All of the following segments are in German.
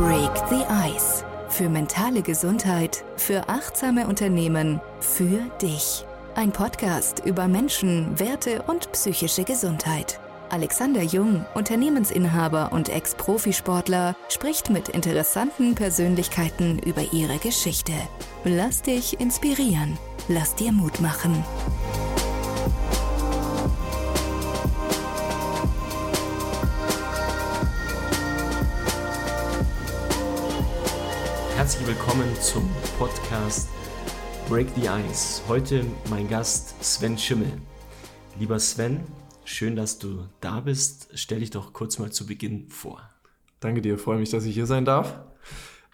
Break the Ice. Für mentale Gesundheit, für achtsame Unternehmen, für dich. Ein Podcast über Menschen, Werte und psychische Gesundheit. Alexander Jung, Unternehmensinhaber und Ex-Profisportler, spricht mit interessanten Persönlichkeiten über ihre Geschichte. Lass dich inspirieren. Lass dir Mut machen. Herzlich willkommen zum Podcast Break the Ice. Heute mein Gast Sven Schimmel. Lieber Sven, schön, dass du da bist. Stell dich doch kurz mal zu Beginn vor. Danke dir, freue mich, dass ich hier sein darf.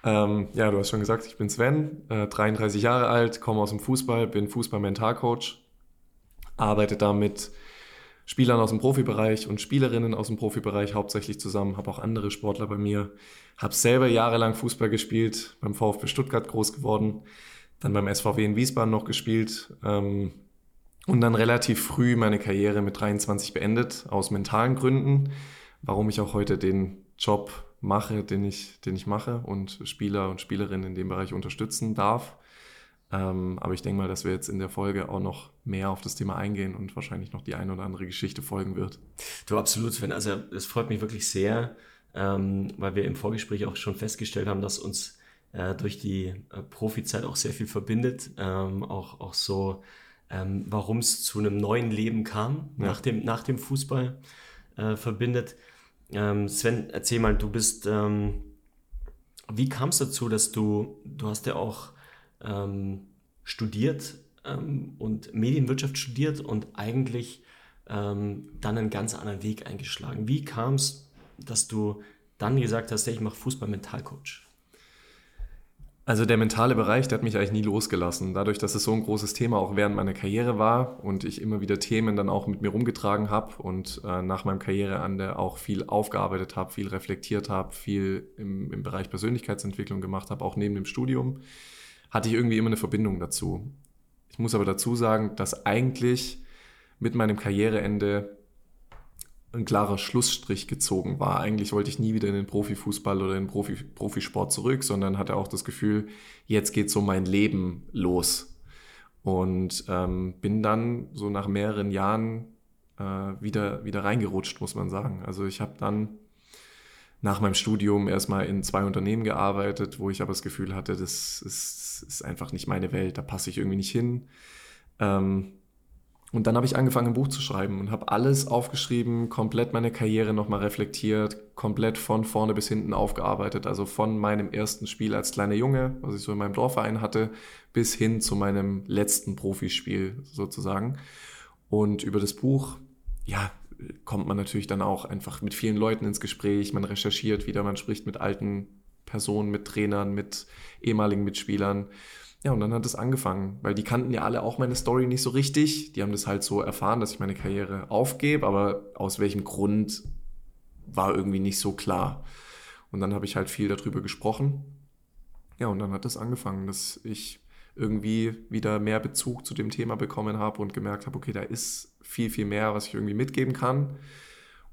Ähm, ja, du hast schon gesagt, ich bin Sven, äh, 33 Jahre alt, komme aus dem Fußball, bin Fußball-Mentalcoach, arbeite da mit Spielern aus dem Profibereich und Spielerinnen aus dem Profibereich hauptsächlich zusammen, habe auch andere Sportler bei mir, habe selber jahrelang Fußball gespielt, beim VfB Stuttgart groß geworden, dann beim SVW in Wiesbaden noch gespielt ähm, und dann relativ früh meine Karriere mit 23 beendet, aus mentalen Gründen, warum ich auch heute den Job mache, den ich, den ich mache und Spieler und Spielerinnen in dem Bereich unterstützen darf. Ähm, aber ich denke mal, dass wir jetzt in der Folge auch noch mehr auf das Thema eingehen und wahrscheinlich noch die eine oder andere Geschichte folgen wird. Du absolut, Sven. Also es freut mich wirklich sehr, ähm, weil wir im Vorgespräch auch schon festgestellt haben, dass uns äh, durch die äh, Profizeit auch sehr viel verbindet. Ähm, auch, auch so, ähm, warum es zu einem neuen Leben kam ja. nach, dem, nach dem Fußball äh, verbindet. Ähm, Sven, erzähl mal, du bist, ähm, wie kam es dazu, dass du, du hast ja auch ähm, studiert ähm, und Medienwirtschaft studiert und eigentlich ähm, dann einen ganz anderen Weg eingeschlagen. Wie kam es, dass du dann gesagt hast, hey, ich mache Fußball-Mentalcoach? Also der mentale Bereich, der hat mich eigentlich nie losgelassen. Dadurch, dass es so ein großes Thema auch während meiner Karriere war und ich immer wieder Themen dann auch mit mir rumgetragen habe und äh, nach meinem Karriereende auch viel aufgearbeitet habe, viel reflektiert habe, viel im, im Bereich Persönlichkeitsentwicklung gemacht habe, auch neben dem Studium, hatte ich irgendwie immer eine Verbindung dazu. Ich muss aber dazu sagen, dass eigentlich mit meinem Karriereende ein klarer Schlussstrich gezogen war. Eigentlich wollte ich nie wieder in den Profifußball oder in den Profi Profisport zurück, sondern hatte auch das Gefühl, jetzt geht so mein Leben los. Und ähm, bin dann so nach mehreren Jahren äh, wieder, wieder reingerutscht, muss man sagen. Also ich habe dann nach meinem Studium erstmal in zwei Unternehmen gearbeitet, wo ich aber das Gefühl hatte, das ist, ist einfach nicht meine Welt, da passe ich irgendwie nicht hin. Ähm, und dann habe ich angefangen, ein Buch zu schreiben und habe alles aufgeschrieben, komplett meine Karriere nochmal reflektiert, komplett von vorne bis hinten aufgearbeitet. Also von meinem ersten Spiel als kleiner Junge, was ich so in meinem Dorfverein hatte, bis hin zu meinem letzten Profispiel sozusagen. Und über das Buch, ja, kommt man natürlich dann auch einfach mit vielen Leuten ins Gespräch, man recherchiert wieder, man spricht mit alten Personen, mit Trainern, mit ehemaligen Mitspielern. Ja, und dann hat es angefangen, weil die kannten ja alle auch meine Story nicht so richtig. Die haben das halt so erfahren, dass ich meine Karriere aufgebe, aber aus welchem Grund war irgendwie nicht so klar. Und dann habe ich halt viel darüber gesprochen. Ja, und dann hat es angefangen, dass ich irgendwie wieder mehr Bezug zu dem Thema bekommen habe und gemerkt habe, okay, da ist viel, viel mehr, was ich irgendwie mitgeben kann.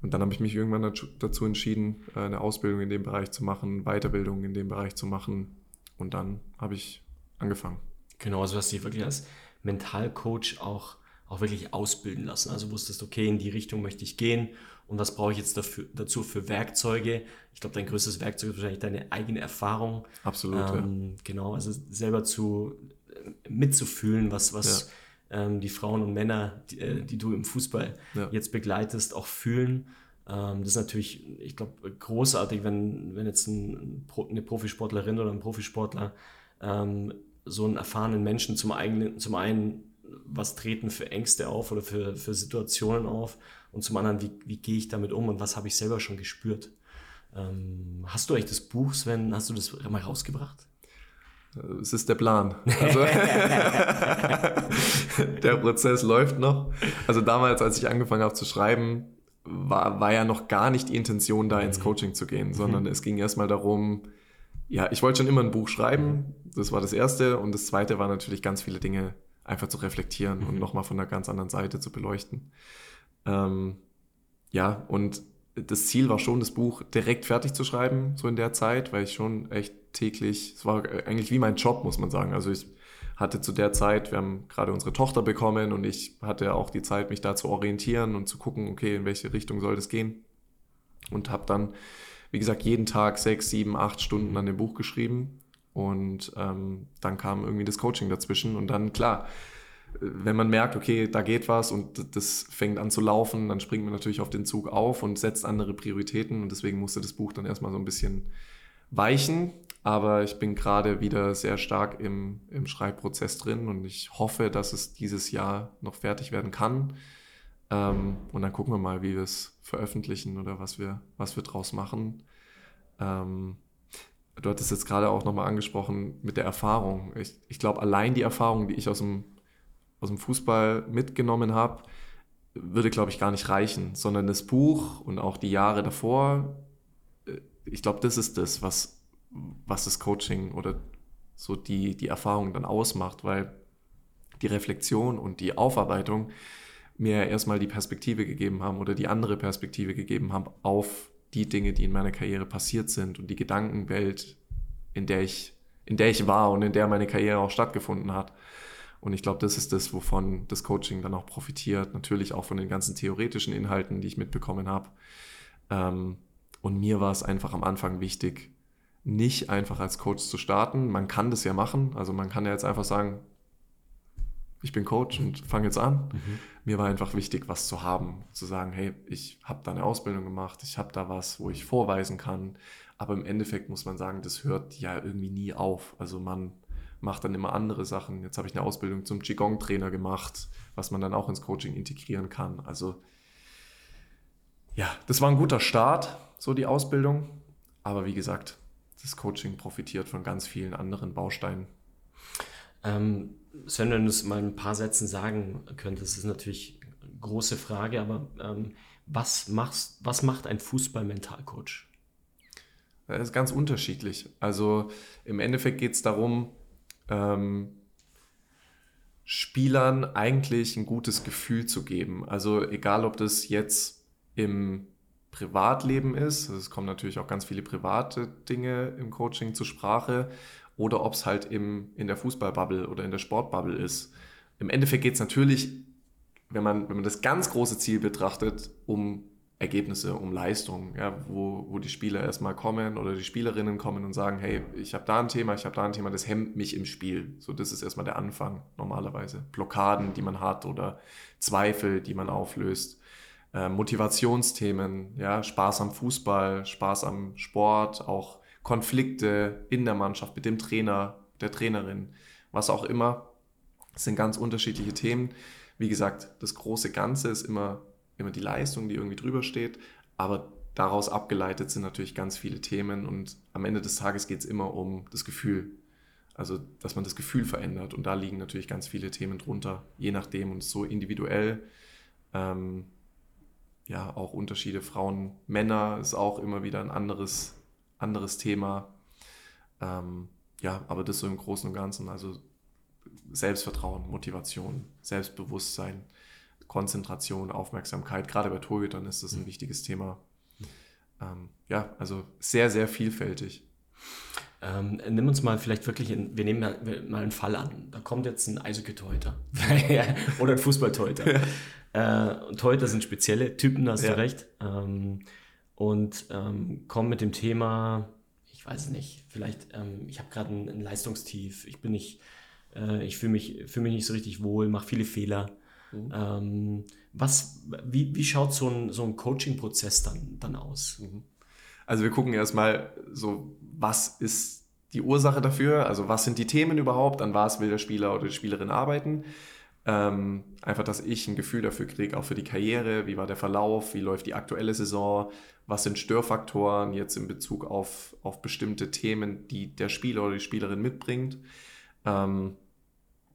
Und dann habe ich mich irgendwann dazu entschieden, äh, eine Ausbildung in dem Bereich zu machen, Weiterbildung in dem Bereich zu machen. Und dann habe ich angefangen. Genau, also hast du dich wirklich als Mentalcoach auch, auch wirklich ausbilden lassen. Also wusstest, okay, in die Richtung möchte ich gehen und was brauche ich jetzt dafür, dazu für Werkzeuge? Ich glaube, dein größtes Werkzeug ist wahrscheinlich deine eigene Erfahrung. Absolut. Ähm, ja. Genau, also selber zu äh, mitzufühlen, was, was ja. Ähm, die Frauen und Männer, die, äh, die du im Fußball ja. jetzt begleitest, auch fühlen. Ähm, das ist natürlich, ich glaube, großartig, wenn, wenn jetzt ein, eine Profisportlerin oder ein Profisportler ähm, so einen erfahrenen Menschen zum, eigenen, zum einen was treten für Ängste auf oder für, für Situationen auf und zum anderen, wie, wie gehe ich damit um und was habe ich selber schon gespürt. Ähm, hast du eigentlich das Buch, Sven, hast du das mal rausgebracht? Es ist der Plan. Also, der Prozess läuft noch. Also damals, als ich angefangen habe zu schreiben, war, war ja noch gar nicht die Intention, da ins mhm. Coaching zu gehen, sondern mhm. es ging erstmal darum, ja, ich wollte schon immer ein Buch schreiben. Das war das erste. Und das zweite war natürlich ganz viele Dinge einfach zu reflektieren mhm. und nochmal von einer ganz anderen Seite zu beleuchten. Ähm, ja, und das Ziel war schon, das Buch direkt fertig zu schreiben, so in der Zeit, weil ich schon echt täglich, es war eigentlich wie mein Job, muss man sagen. Also ich hatte zu der Zeit, wir haben gerade unsere Tochter bekommen und ich hatte auch die Zeit, mich da zu orientieren und zu gucken, okay, in welche Richtung soll das gehen. Und habe dann, wie gesagt, jeden Tag sechs, sieben, acht Stunden an dem Buch geschrieben. Und ähm, dann kam irgendwie das Coaching dazwischen. Und dann, klar, wenn man merkt, okay, da geht was und das fängt an zu laufen, dann springt man natürlich auf den Zug auf und setzt andere Prioritäten. Und deswegen musste das Buch dann erstmal so ein bisschen weichen. Aber ich bin gerade wieder sehr stark im, im Schreibprozess drin und ich hoffe, dass es dieses Jahr noch fertig werden kann. Ähm, und dann gucken wir mal, wie wir es veröffentlichen oder was wir, was wir draus machen. Ähm, du hattest jetzt gerade auch nochmal angesprochen mit der Erfahrung. Ich, ich glaube, allein die Erfahrung, die ich aus dem aus dem Fußball mitgenommen habe, würde, glaube ich, gar nicht reichen, sondern das Buch und auch die Jahre davor, äh, ich glaube, das ist das, was, was das Coaching oder so die, die Erfahrung dann ausmacht, weil die Reflexion und die Aufarbeitung mir erstmal die Perspektive gegeben haben oder die andere Perspektive gegeben haben auf die Dinge, die in meiner Karriere passiert sind und die Gedankenwelt, in der ich, in der ich war und in der meine Karriere auch stattgefunden hat. Und ich glaube, das ist das, wovon das Coaching dann auch profitiert. Natürlich auch von den ganzen theoretischen Inhalten, die ich mitbekommen habe. Ähm, und mir war es einfach am Anfang wichtig, nicht einfach als Coach zu starten. Man kann das ja machen. Also man kann ja jetzt einfach sagen, ich bin Coach und fange jetzt an. Mhm. Mir war einfach wichtig, was zu haben. Zu sagen, hey, ich habe da eine Ausbildung gemacht, ich habe da was, wo ich vorweisen kann. Aber im Endeffekt muss man sagen, das hört ja irgendwie nie auf. Also man mache dann immer andere Sachen. Jetzt habe ich eine Ausbildung zum Qigong-Trainer gemacht, was man dann auch ins Coaching integrieren kann. Also ja, das war ein guter Start, so die Ausbildung. Aber wie gesagt, das Coaching profitiert von ganz vielen anderen Bausteinen. Ähm, Sven, wenn du es mal ein paar Sätzen sagen könntest, ist natürlich eine große Frage, aber ähm, was, machst, was macht ein Fußball-Mentalcoach? Das ist ganz unterschiedlich. Also im Endeffekt geht es darum, ähm, Spielern eigentlich ein gutes Gefühl zu geben. Also egal, ob das jetzt im Privatleben ist, es kommen natürlich auch ganz viele private Dinge im Coaching zur Sprache, oder ob es halt im, in der Fußballbubble oder in der Sportbubble ist. Im Endeffekt geht es natürlich, wenn man, wenn man das ganz große Ziel betrachtet, um Ergebnisse, um Leistung, ja, wo, wo die Spieler erstmal kommen oder die Spielerinnen kommen und sagen, hey, ich habe da ein Thema, ich habe da ein Thema, das hemmt mich im Spiel. So, das ist erstmal der Anfang normalerweise. Blockaden, die man hat oder Zweifel, die man auflöst. Äh, Motivationsthemen, ja, Spaß am Fußball, Spaß am Sport, auch Konflikte in der Mannschaft mit dem Trainer, der Trainerin, was auch immer. Das sind ganz unterschiedliche Themen. Wie gesagt, das große Ganze ist immer immer die Leistung, die irgendwie drüber steht, aber daraus abgeleitet sind natürlich ganz viele Themen und am Ende des Tages geht es immer um das Gefühl. Also, dass man das Gefühl verändert und da liegen natürlich ganz viele Themen drunter, je nachdem und so individuell. Ähm, ja, auch Unterschiede Frauen, Männer ist auch immer wieder ein anderes, anderes Thema. Ähm, ja, aber das so im Großen und Ganzen, also Selbstvertrauen, Motivation, Selbstbewusstsein, Konzentration, Aufmerksamkeit. Gerade bei Torhütern ist das ein mhm. wichtiges Thema. Ähm, ja, also sehr, sehr vielfältig. Ähm, nimm uns mal vielleicht wirklich, in, wir nehmen mal, mal einen Fall an. Da kommt jetzt ein Eishockey-Torhüter oder ein Fußball-Torhüter. Ja. Äh, und Torhüter sind spezielle Typen, da hast ja. du recht. Ähm, und ähm, kommen mit dem Thema, ich weiß nicht, vielleicht, ähm, ich habe gerade ein, ein, Leistungstief, ich bin nicht, äh, ich fühle mich, fühl mich nicht so richtig wohl, mache viele Fehler. Mhm. Ähm, was, wie, wie schaut so ein, so ein Coaching-Prozess dann, dann aus? Mhm. Also wir gucken erstmal so, was ist die Ursache dafür? Also was sind die Themen überhaupt? An was will der Spieler oder die Spielerin arbeiten? Ähm, einfach, dass ich ein Gefühl dafür kriege, auch für die Karriere, wie war der Verlauf, wie läuft die aktuelle Saison, was sind Störfaktoren jetzt in Bezug auf, auf bestimmte Themen, die der Spieler oder die Spielerin mitbringt. Ähm,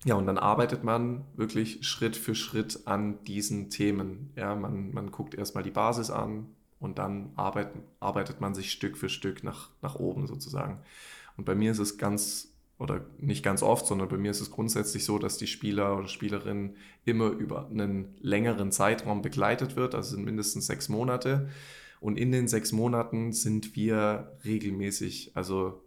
ja, und dann arbeitet man wirklich Schritt für Schritt an diesen Themen. Ja, man, man guckt erstmal die Basis an und dann arbeit, arbeitet man sich Stück für Stück nach, nach oben sozusagen. Und bei mir ist es ganz, oder nicht ganz oft, sondern bei mir ist es grundsätzlich so, dass die Spieler oder Spielerin immer über einen längeren Zeitraum begleitet wird, also sind mindestens sechs Monate. Und in den sechs Monaten sind wir regelmäßig, also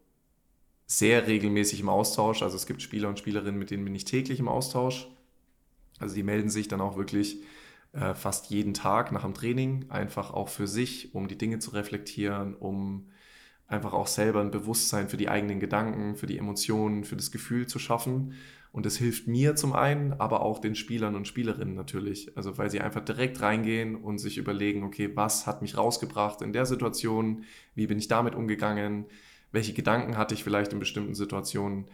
sehr regelmäßig im Austausch. Also es gibt Spieler und Spielerinnen, mit denen bin ich täglich im Austausch. Also die melden sich dann auch wirklich äh, fast jeden Tag nach dem Training, einfach auch für sich, um die Dinge zu reflektieren, um einfach auch selber ein Bewusstsein für die eigenen Gedanken, für die Emotionen, für das Gefühl zu schaffen. Und das hilft mir zum einen, aber auch den Spielern und Spielerinnen natürlich. Also weil sie einfach direkt reingehen und sich überlegen, okay, was hat mich rausgebracht in der Situation? Wie bin ich damit umgegangen? Welche Gedanken hatte ich vielleicht in bestimmten Situationen?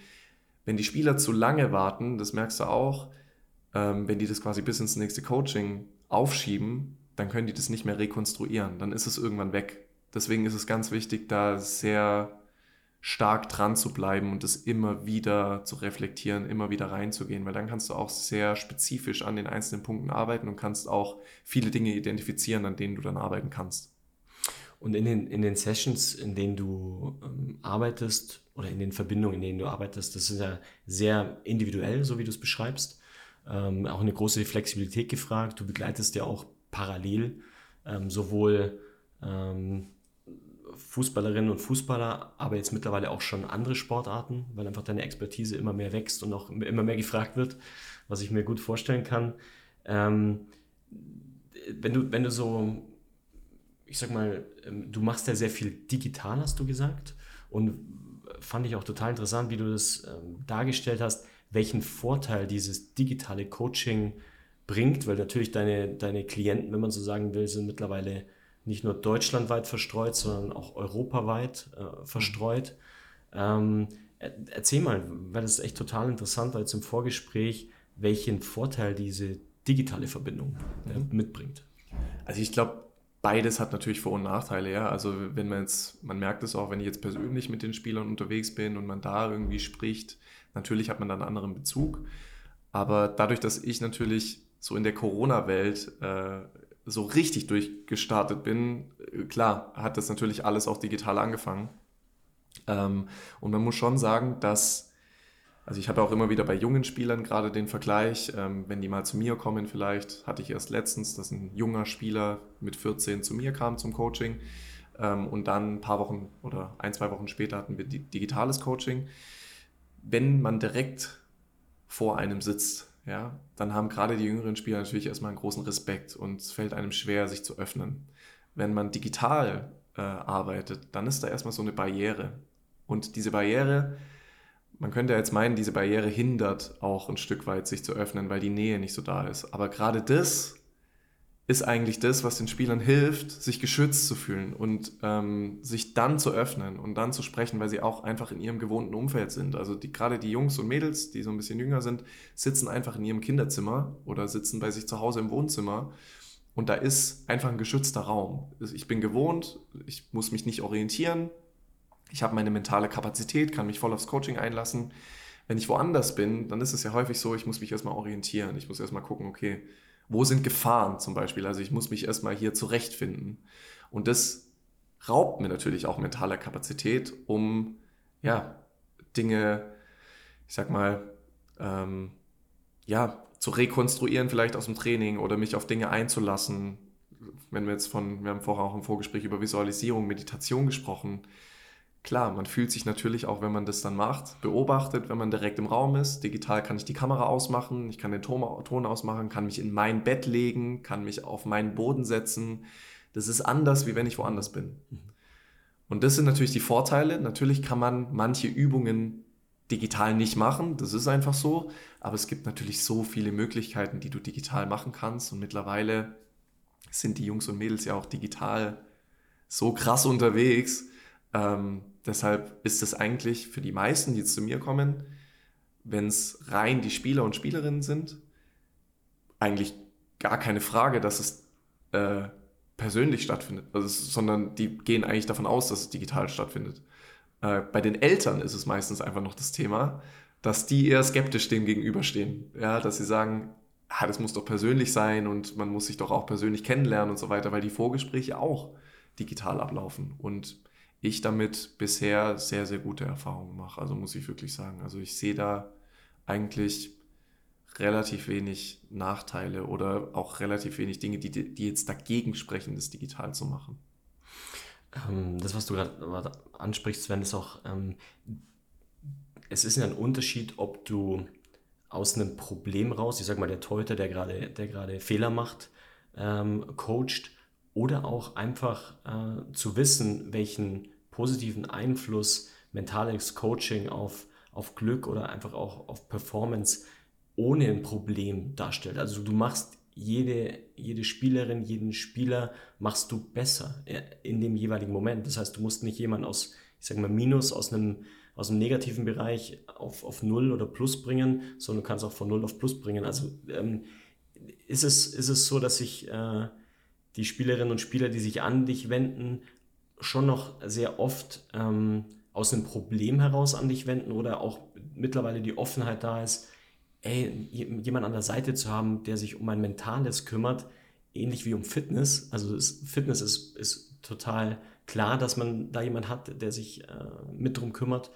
Wenn die Spieler zu lange warten, das merkst du auch, ähm, wenn die das quasi bis ins nächste Coaching aufschieben, dann können die das nicht mehr rekonstruieren. Dann ist es irgendwann weg. Deswegen ist es ganz wichtig, da sehr stark dran zu bleiben und das immer wieder zu reflektieren, immer wieder reinzugehen, weil dann kannst du auch sehr spezifisch an den einzelnen Punkten arbeiten und kannst auch viele Dinge identifizieren, an denen du dann arbeiten kannst. Und in den, in den Sessions, in denen du ähm, arbeitest oder in den Verbindungen, in denen du arbeitest, das ist ja sehr individuell, so wie du es beschreibst. Ähm, auch eine große Flexibilität gefragt. Du begleitest ja auch parallel ähm, sowohl ähm, Fußballerinnen und Fußballer, aber jetzt mittlerweile auch schon andere Sportarten, weil einfach deine Expertise immer mehr wächst und auch immer mehr gefragt wird, was ich mir gut vorstellen kann. Ähm, wenn, du, wenn du so, ich sag mal, ähm, du machst ja sehr viel digital, hast du gesagt, und fand ich auch total interessant, wie du das ähm, dargestellt hast, welchen Vorteil dieses digitale Coaching bringt, weil natürlich deine, deine Klienten, wenn man so sagen will, sind mittlerweile nicht nur deutschlandweit verstreut, sondern auch europaweit äh, verstreut. Ähm, erzähl mal, weil das ist echt total interessant, weil es im Vorgespräch, welchen Vorteil diese digitale Verbindung äh, mhm. mitbringt. Also ich glaube, beides hat natürlich Vor- und Nachteile, ja. Also wenn man jetzt, man merkt es auch, wenn ich jetzt persönlich mit den Spielern unterwegs bin und man da irgendwie spricht, natürlich hat man dann einen anderen Bezug. Aber dadurch, dass ich natürlich so in der Corona-Welt äh, so richtig durchgestartet bin, äh, klar, hat das natürlich alles auch digital angefangen. Ähm, und man muss schon sagen, dass, also ich habe auch immer wieder bei jungen Spielern gerade den Vergleich, ähm, wenn die mal zu mir kommen, vielleicht hatte ich erst letztens, dass ein junger Spieler mit 14 zu mir kam zum Coaching ähm, und dann ein paar Wochen oder ein, zwei Wochen später hatten wir digitales Coaching. Wenn man direkt vor einem sitzt, ja, dann haben gerade die jüngeren Spieler natürlich erstmal einen großen Respekt und es fällt einem schwer, sich zu öffnen. Wenn man digital äh, arbeitet, dann ist da erstmal so eine Barriere. Und diese Barriere, man könnte jetzt meinen, diese Barriere hindert auch ein Stück weit, sich zu öffnen, weil die Nähe nicht so da ist. Aber gerade das ist eigentlich das, was den Spielern hilft, sich geschützt zu fühlen und ähm, sich dann zu öffnen und dann zu sprechen, weil sie auch einfach in ihrem gewohnten Umfeld sind. Also die, gerade die Jungs und Mädels, die so ein bisschen jünger sind, sitzen einfach in ihrem Kinderzimmer oder sitzen bei sich zu Hause im Wohnzimmer und da ist einfach ein geschützter Raum. Ich bin gewohnt, ich muss mich nicht orientieren, ich habe meine mentale Kapazität, kann mich voll aufs Coaching einlassen. Wenn ich woanders bin, dann ist es ja häufig so, ich muss mich erstmal orientieren, ich muss erstmal gucken, okay, wo sind Gefahren zum Beispiel? Also ich muss mich erstmal hier zurechtfinden. Und das raubt mir natürlich auch mentale Kapazität, um ja, Dinge, ich sag mal, ähm, ja, zu rekonstruieren, vielleicht aus dem Training oder mich auf Dinge einzulassen. Wenn wir jetzt von, wir haben vorher auch im Vorgespräch über Visualisierung, Meditation gesprochen, Klar, man fühlt sich natürlich auch, wenn man das dann macht, beobachtet, wenn man direkt im Raum ist. Digital kann ich die Kamera ausmachen, ich kann den Ton, Ton ausmachen, kann mich in mein Bett legen, kann mich auf meinen Boden setzen. Das ist anders, wie wenn ich woanders bin. Mhm. Und das sind natürlich die Vorteile. Natürlich kann man manche Übungen digital nicht machen, das ist einfach so. Aber es gibt natürlich so viele Möglichkeiten, die du digital machen kannst. Und mittlerweile sind die Jungs und Mädels ja auch digital so krass unterwegs ähm, deshalb ist es eigentlich für die meisten, die zu mir kommen, wenn es rein die Spieler und Spielerinnen sind, eigentlich gar keine Frage, dass es äh, persönlich stattfindet, also, sondern die gehen eigentlich davon aus, dass es digital stattfindet. Äh, bei den Eltern ist es meistens einfach noch das Thema, dass die eher skeptisch dem gegenüberstehen. Ja, dass sie sagen, ah, das muss doch persönlich sein und man muss sich doch auch persönlich kennenlernen und so weiter, weil die Vorgespräche auch digital ablaufen. Und ich damit bisher sehr, sehr gute Erfahrungen mache. Also muss ich wirklich sagen. Also ich sehe da eigentlich relativ wenig Nachteile oder auch relativ wenig Dinge, die, die jetzt dagegen sprechen, das digital zu machen. Ähm, das, was du gerade ansprichst, Sven, ist auch, ähm, es ist ja ein Unterschied, ob du aus einem Problem raus, ich sag mal, der Torhüter, der gerade, der gerade Fehler macht, ähm, coacht, oder auch einfach äh, zu wissen, welchen positiven Einfluss mentales Coaching auf, auf Glück oder einfach auch auf Performance ohne ein Problem darstellt. Also du machst jede, jede Spielerin, jeden Spieler machst du besser äh, in dem jeweiligen Moment. Das heißt, du musst nicht jemanden aus, ich sage mal, Minus, aus einem, aus einem negativen Bereich auf, auf Null oder Plus bringen, sondern du kannst auch von Null auf Plus bringen. Also ähm, ist, es, ist es so, dass sich äh, die Spielerinnen und Spieler, die sich an dich wenden, schon noch sehr oft ähm, aus einem Problem heraus an dich wenden oder auch mittlerweile die Offenheit da ist, ey, jemand an der Seite zu haben, der sich um mein Mentales kümmert, ähnlich wie um Fitness. Also das Fitness ist, ist total klar, dass man da jemand hat, der sich äh, mit drum kümmert,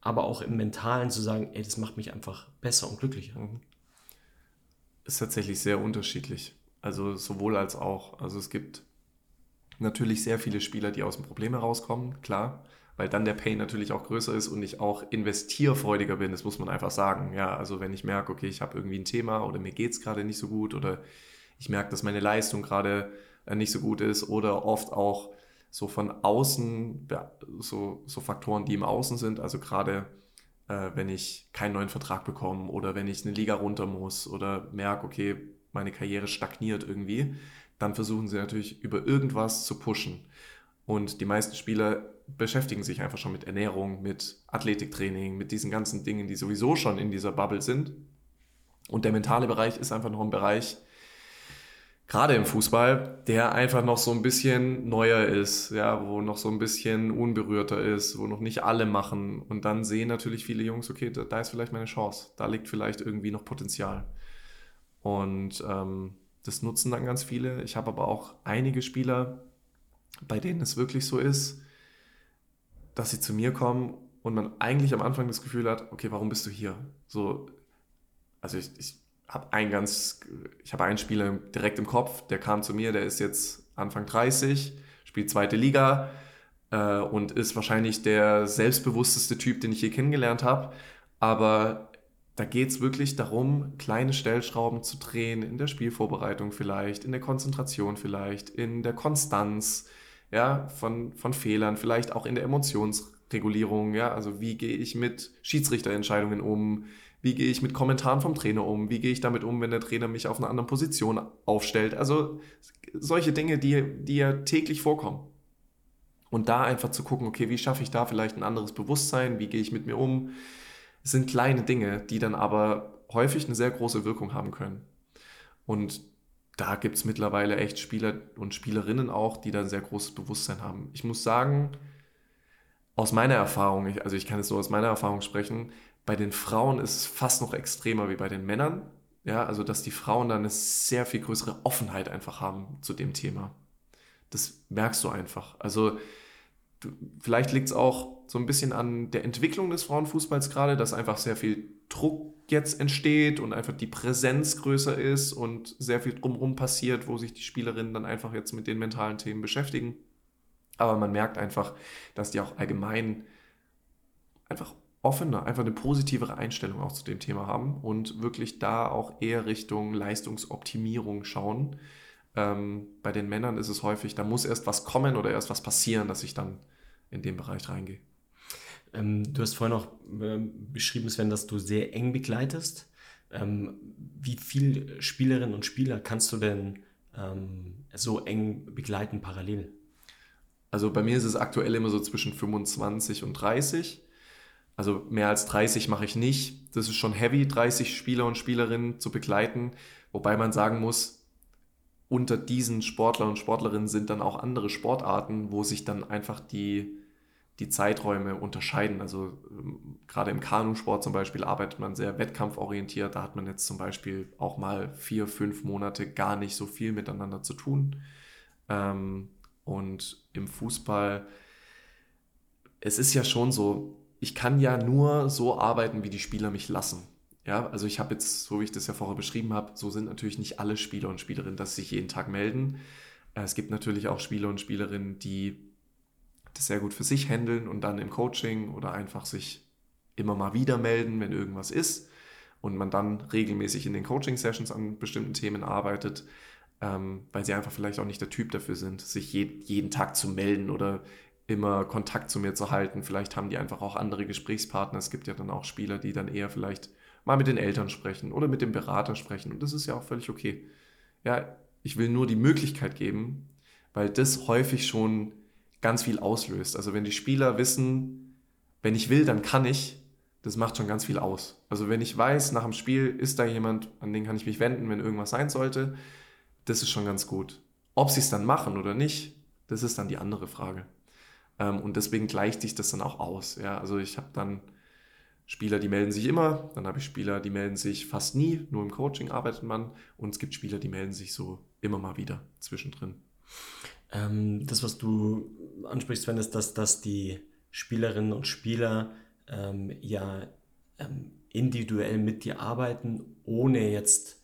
aber auch im Mentalen zu sagen, ey, das macht mich einfach besser und glücklicher. Mhm. Ist tatsächlich sehr unterschiedlich. Also sowohl als auch. Also es gibt natürlich sehr viele Spieler, die aus dem Problem herauskommen, klar weil dann der Pain natürlich auch größer ist und ich auch investierfreudiger bin, das muss man einfach sagen. Ja, also wenn ich merke, okay, ich habe irgendwie ein Thema oder mir geht es gerade nicht so gut oder ich merke, dass meine Leistung gerade äh, nicht so gut ist oder oft auch so von außen, so, so Faktoren, die im Außen sind, also gerade äh, wenn ich keinen neuen Vertrag bekomme oder wenn ich eine Liga runter muss oder merke, okay, meine Karriere stagniert irgendwie, dann versuchen sie natürlich über irgendwas zu pushen. Und die meisten Spieler beschäftigen sich einfach schon mit Ernährung, mit Athletiktraining, mit diesen ganzen Dingen, die sowieso schon in dieser Bubble sind. Und der mentale Bereich ist einfach noch ein Bereich, gerade im Fußball, der einfach noch so ein bisschen neuer ist, ja, wo noch so ein bisschen unberührter ist, wo noch nicht alle machen. Und dann sehen natürlich viele Jungs, okay, da, da ist vielleicht meine Chance, da liegt vielleicht irgendwie noch Potenzial. Und ähm, das nutzen dann ganz viele. Ich habe aber auch einige Spieler, bei denen es wirklich so ist, dass sie zu mir kommen und man eigentlich am Anfang das Gefühl hat, okay, warum bist du hier? So, also ich, ich habe einen ganz, ich habe einen Spieler direkt im Kopf, der kam zu mir, der ist jetzt Anfang 30, spielt zweite Liga äh, und ist wahrscheinlich der selbstbewussteste Typ, den ich je kennengelernt habe. Aber da geht es wirklich darum, kleine Stellschrauben zu drehen, in der Spielvorbereitung vielleicht, in der Konzentration vielleicht, in der Konstanz, ja, von, von Fehlern, vielleicht auch in der Emotionsregulierung, ja, also wie gehe ich mit Schiedsrichterentscheidungen um, wie gehe ich mit Kommentaren vom Trainer um, wie gehe ich damit um, wenn der Trainer mich auf einer anderen Position aufstellt, also solche Dinge, die, die ja täglich vorkommen. Und da einfach zu gucken, okay, wie schaffe ich da vielleicht ein anderes Bewusstsein, wie gehe ich mit mir um, es sind kleine Dinge, die dann aber häufig eine sehr große Wirkung haben können. Und da gibt es mittlerweile echt Spieler und Spielerinnen auch, die da ein sehr großes Bewusstsein haben. Ich muss sagen, aus meiner Erfahrung, also ich kann jetzt nur aus meiner Erfahrung sprechen, bei den Frauen ist es fast noch extremer wie bei den Männern. Ja, also dass die Frauen da eine sehr viel größere Offenheit einfach haben zu dem Thema. Das merkst du einfach. Also vielleicht liegt es auch so ein bisschen an der Entwicklung des Frauenfußballs gerade, dass einfach sehr viel Druck jetzt entsteht und einfach die Präsenz größer ist und sehr viel drumherum passiert, wo sich die Spielerinnen dann einfach jetzt mit den mentalen Themen beschäftigen. Aber man merkt einfach, dass die auch allgemein einfach offener, einfach eine positivere Einstellung auch zu dem Thema haben und wirklich da auch eher Richtung Leistungsoptimierung schauen. Ähm, bei den Männern ist es häufig, da muss erst was kommen oder erst was passieren, dass ich dann in den Bereich reingehe. Ähm, du hast vorhin auch äh, beschrieben, Sven, dass du sehr eng begleitest. Ähm, wie viele Spielerinnen und Spieler kannst du denn ähm, so eng begleiten parallel? Also bei mir ist es aktuell immer so zwischen 25 und 30. Also mehr als 30 mache ich nicht. Das ist schon heavy, 30 Spieler und Spielerinnen zu begleiten. Wobei man sagen muss, unter diesen Sportler und Sportlerinnen sind dann auch andere Sportarten, wo sich dann einfach die, die Zeiträume unterscheiden. Also ähm, gerade im Kanusport zum Beispiel arbeitet man sehr wettkampforientiert. Da hat man jetzt zum Beispiel auch mal vier, fünf Monate gar nicht so viel miteinander zu tun. Ähm, und im Fußball, es ist ja schon so, ich kann ja nur so arbeiten, wie die Spieler mich lassen. Ja, also ich habe jetzt, so wie ich das ja vorher beschrieben habe, so sind natürlich nicht alle Spieler und Spielerinnen, dass sie sich jeden Tag melden. Äh, es gibt natürlich auch Spieler und Spielerinnen, die das sehr gut für sich handeln und dann im Coaching oder einfach sich immer mal wieder melden, wenn irgendwas ist und man dann regelmäßig in den Coaching-Sessions an bestimmten Themen arbeitet, ähm, weil sie einfach vielleicht auch nicht der Typ dafür sind, sich je, jeden Tag zu melden oder immer Kontakt zu mir zu halten. Vielleicht haben die einfach auch andere Gesprächspartner. Es gibt ja dann auch Spieler, die dann eher vielleicht mal mit den Eltern sprechen oder mit dem Berater sprechen. Und das ist ja auch völlig okay. Ja, ich will nur die Möglichkeit geben, weil das häufig schon ganz viel auslöst. Also wenn die Spieler wissen, wenn ich will, dann kann ich, das macht schon ganz viel aus. Also wenn ich weiß, nach dem Spiel ist da jemand, an den kann ich mich wenden, wenn irgendwas sein sollte, das ist schon ganz gut. Ob sie es dann machen oder nicht, das ist dann die andere Frage. Ähm, und deswegen gleicht sich das dann auch aus. Ja, also ich habe dann Spieler, die melden sich immer, dann habe ich Spieler, die melden sich fast nie, nur im Coaching arbeitet man und es gibt Spieler, die melden sich so immer mal wieder zwischendrin. Ähm, das, was du ansprichst, Sven, ist, dass, dass die Spielerinnen und Spieler ähm, ja ähm, individuell mit dir arbeiten, ohne jetzt,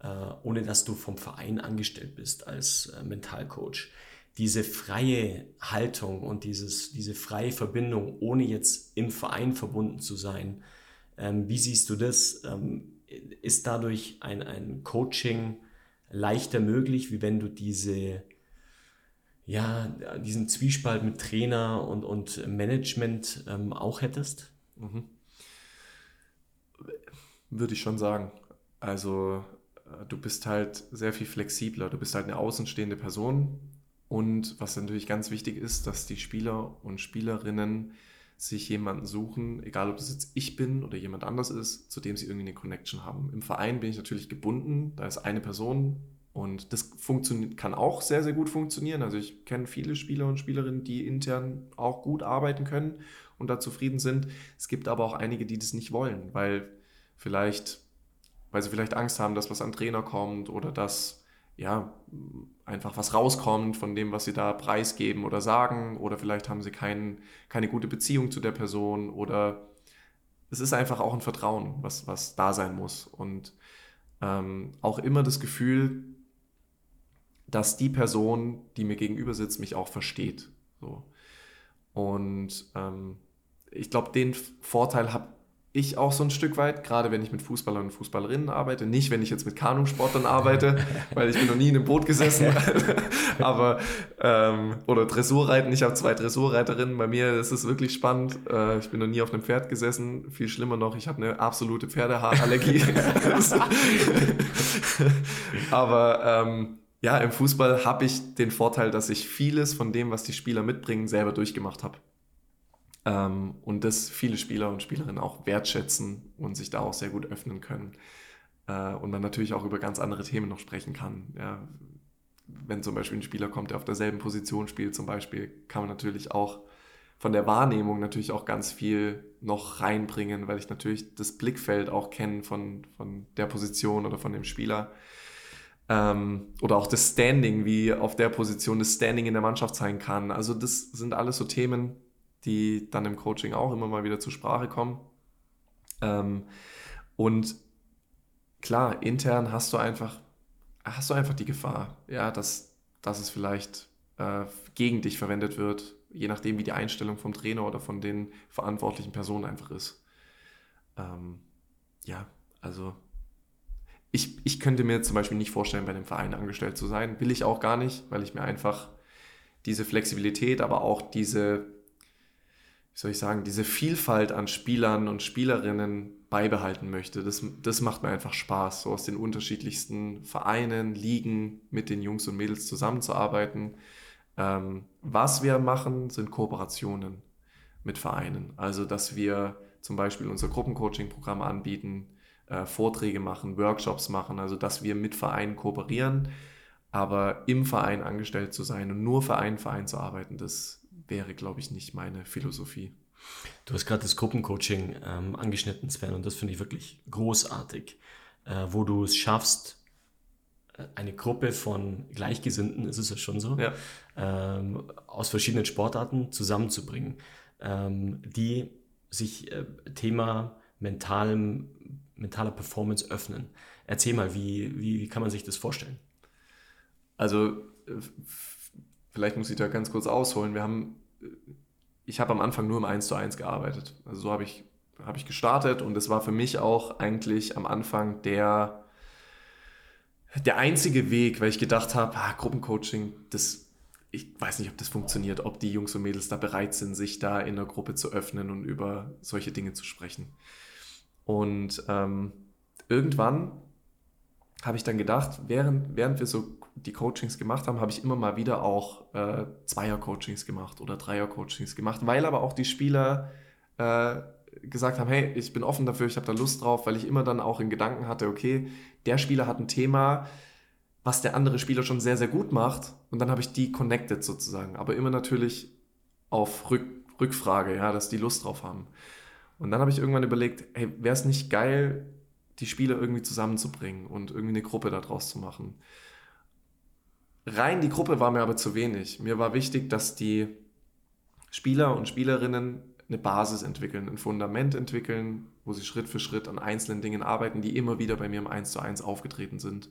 äh, ohne dass du vom Verein angestellt bist als äh, Mentalcoach. Diese freie Haltung und dieses, diese freie Verbindung, ohne jetzt im Verein verbunden zu sein, ähm, wie siehst du das? Ähm, ist dadurch ein, ein Coaching leichter möglich, wie wenn du diese ja, diesen Zwiespalt mit Trainer und, und Management ähm, auch hättest? Mhm. Würde ich schon sagen. Also äh, du bist halt sehr viel flexibler, du bist halt eine außenstehende Person und was natürlich ganz wichtig ist, dass die Spieler und Spielerinnen sich jemanden suchen, egal ob das jetzt ich bin oder jemand anders ist, zu dem sie irgendwie eine Connection haben. Im Verein bin ich natürlich gebunden, da ist eine Person, und das kann auch sehr, sehr gut funktionieren. Also ich kenne viele Spieler und Spielerinnen, die intern auch gut arbeiten können und da zufrieden sind. Es gibt aber auch einige, die das nicht wollen, weil vielleicht, weil sie vielleicht Angst haben, dass was an Trainer kommt oder dass ja einfach was rauskommt von dem, was sie da preisgeben oder sagen. Oder vielleicht haben sie kein, keine gute Beziehung zu der Person oder es ist einfach auch ein Vertrauen, was, was da sein muss. Und ähm, auch immer das Gefühl, dass die Person, die mir gegenüber sitzt, mich auch versteht. So. Und ähm, ich glaube, den Vorteil habe ich auch so ein Stück weit, gerade wenn ich mit Fußballern und Fußballerinnen arbeite. Nicht, wenn ich jetzt mit Kanusportlern arbeite, weil ich bin noch nie in einem Boot gesessen. Aber, ähm, oder Dressurreiten, ich habe zwei Dressurreiterinnen. Bei mir ist es wirklich spannend. Äh, ich bin noch nie auf einem Pferd gesessen. Viel schlimmer noch, ich habe eine absolute Pferdehaarallergie. Aber ähm, ja, im Fußball habe ich den Vorteil, dass ich vieles von dem, was die Spieler mitbringen, selber durchgemacht habe. Ähm, und das viele Spieler und Spielerinnen auch wertschätzen und sich da auch sehr gut öffnen können. Äh, und man natürlich auch über ganz andere Themen noch sprechen kann. Ja, wenn zum Beispiel ein Spieler kommt, der auf derselben Position spielt, zum Beispiel, kann man natürlich auch von der Wahrnehmung natürlich auch ganz viel noch reinbringen, weil ich natürlich das Blickfeld auch kenne von, von der Position oder von dem Spieler. Ähm, oder auch das Standing, wie auf der Position das Standing in der Mannschaft sein kann. Also das sind alles so Themen, die dann im Coaching auch immer mal wieder zur Sprache kommen. Ähm, und klar, intern hast du einfach, hast du einfach die Gefahr, ja, dass, dass es vielleicht äh, gegen dich verwendet wird, je nachdem, wie die Einstellung vom Trainer oder von den verantwortlichen Personen einfach ist. Ähm, ja, also ich, ich könnte mir zum Beispiel nicht vorstellen, bei einem Verein angestellt zu sein. Will ich auch gar nicht, weil ich mir einfach diese Flexibilität, aber auch diese, wie soll ich sagen, diese Vielfalt an Spielern und Spielerinnen beibehalten möchte. Das, das macht mir einfach Spaß, so aus den unterschiedlichsten Vereinen, Ligen mit den Jungs und Mädels zusammenzuarbeiten. Ähm, was wir machen, sind Kooperationen mit Vereinen. Also, dass wir zum Beispiel unser Gruppencoaching-Programm anbieten, äh, Vorträge machen, Workshops machen, also dass wir mit Vereinen kooperieren, aber im Verein angestellt zu sein und nur für einen Verein zu arbeiten, das wäre, glaube ich, nicht meine Philosophie. Du hast gerade das Gruppencoaching ähm, angeschnitten, Sven, und das finde ich wirklich großartig, äh, wo du es schaffst, äh, eine Gruppe von Gleichgesinnten, ist es ja schon so, ja. Ähm, aus verschiedenen Sportarten zusammenzubringen, ähm, die sich äh, Thema mentalem mentaler Performance öffnen. Erzähl mal, wie, wie, wie kann man sich das vorstellen? Also, äh, vielleicht muss ich da ganz kurz ausholen. Wir haben, ich habe am Anfang nur im 1 zu 1 gearbeitet. Also so habe ich, hab ich gestartet und es war für mich auch eigentlich am Anfang der, der einzige Weg, weil ich gedacht habe, ah, Gruppencoaching, das, ich weiß nicht, ob das funktioniert, ob die Jungs und Mädels da bereit sind, sich da in der Gruppe zu öffnen und über solche Dinge zu sprechen. Und ähm, irgendwann habe ich dann gedacht, während, während wir so die Coachings gemacht haben, habe ich immer mal wieder auch äh, Zweier-Coachings gemacht oder Dreier-Coachings gemacht, weil aber auch die Spieler äh, gesagt haben, hey, ich bin offen dafür, ich habe da Lust drauf, weil ich immer dann auch in Gedanken hatte, okay, der Spieler hat ein Thema, was der andere Spieler schon sehr, sehr gut macht und dann habe ich die connected sozusagen, aber immer natürlich auf Rück Rückfrage, ja, dass die Lust drauf haben. Und dann habe ich irgendwann überlegt, hey, wäre es nicht geil, die Spieler irgendwie zusammenzubringen und irgendwie eine Gruppe daraus zu machen. Rein die Gruppe war mir aber zu wenig. Mir war wichtig, dass die Spieler und Spielerinnen eine Basis entwickeln, ein Fundament entwickeln, wo sie Schritt für Schritt an einzelnen Dingen arbeiten, die immer wieder bei mir im 1 zu 1 aufgetreten sind.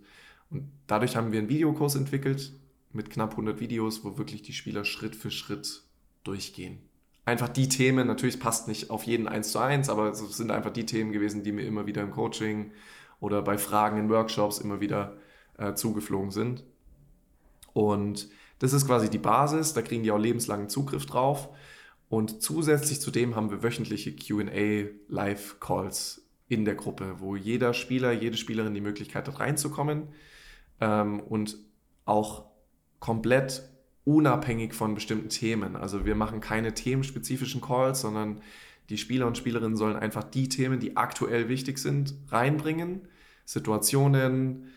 Und dadurch haben wir einen Videokurs entwickelt mit knapp 100 Videos, wo wirklich die Spieler Schritt für Schritt durchgehen. Einfach die Themen, natürlich passt nicht auf jeden 1 zu 1, aber es sind einfach die Themen gewesen, die mir immer wieder im Coaching oder bei Fragen in Workshops immer wieder äh, zugeflogen sind. Und das ist quasi die Basis, da kriegen die auch lebenslangen Zugriff drauf. Und zusätzlich zu dem haben wir wöchentliche QA Live-Calls in der Gruppe, wo jeder Spieler, jede Spielerin die Möglichkeit hat, reinzukommen ähm, und auch komplett unabhängig von bestimmten Themen. Also wir machen keine themenspezifischen Calls, sondern die Spieler und Spielerinnen sollen einfach die Themen, die aktuell wichtig sind, reinbringen. Situationen,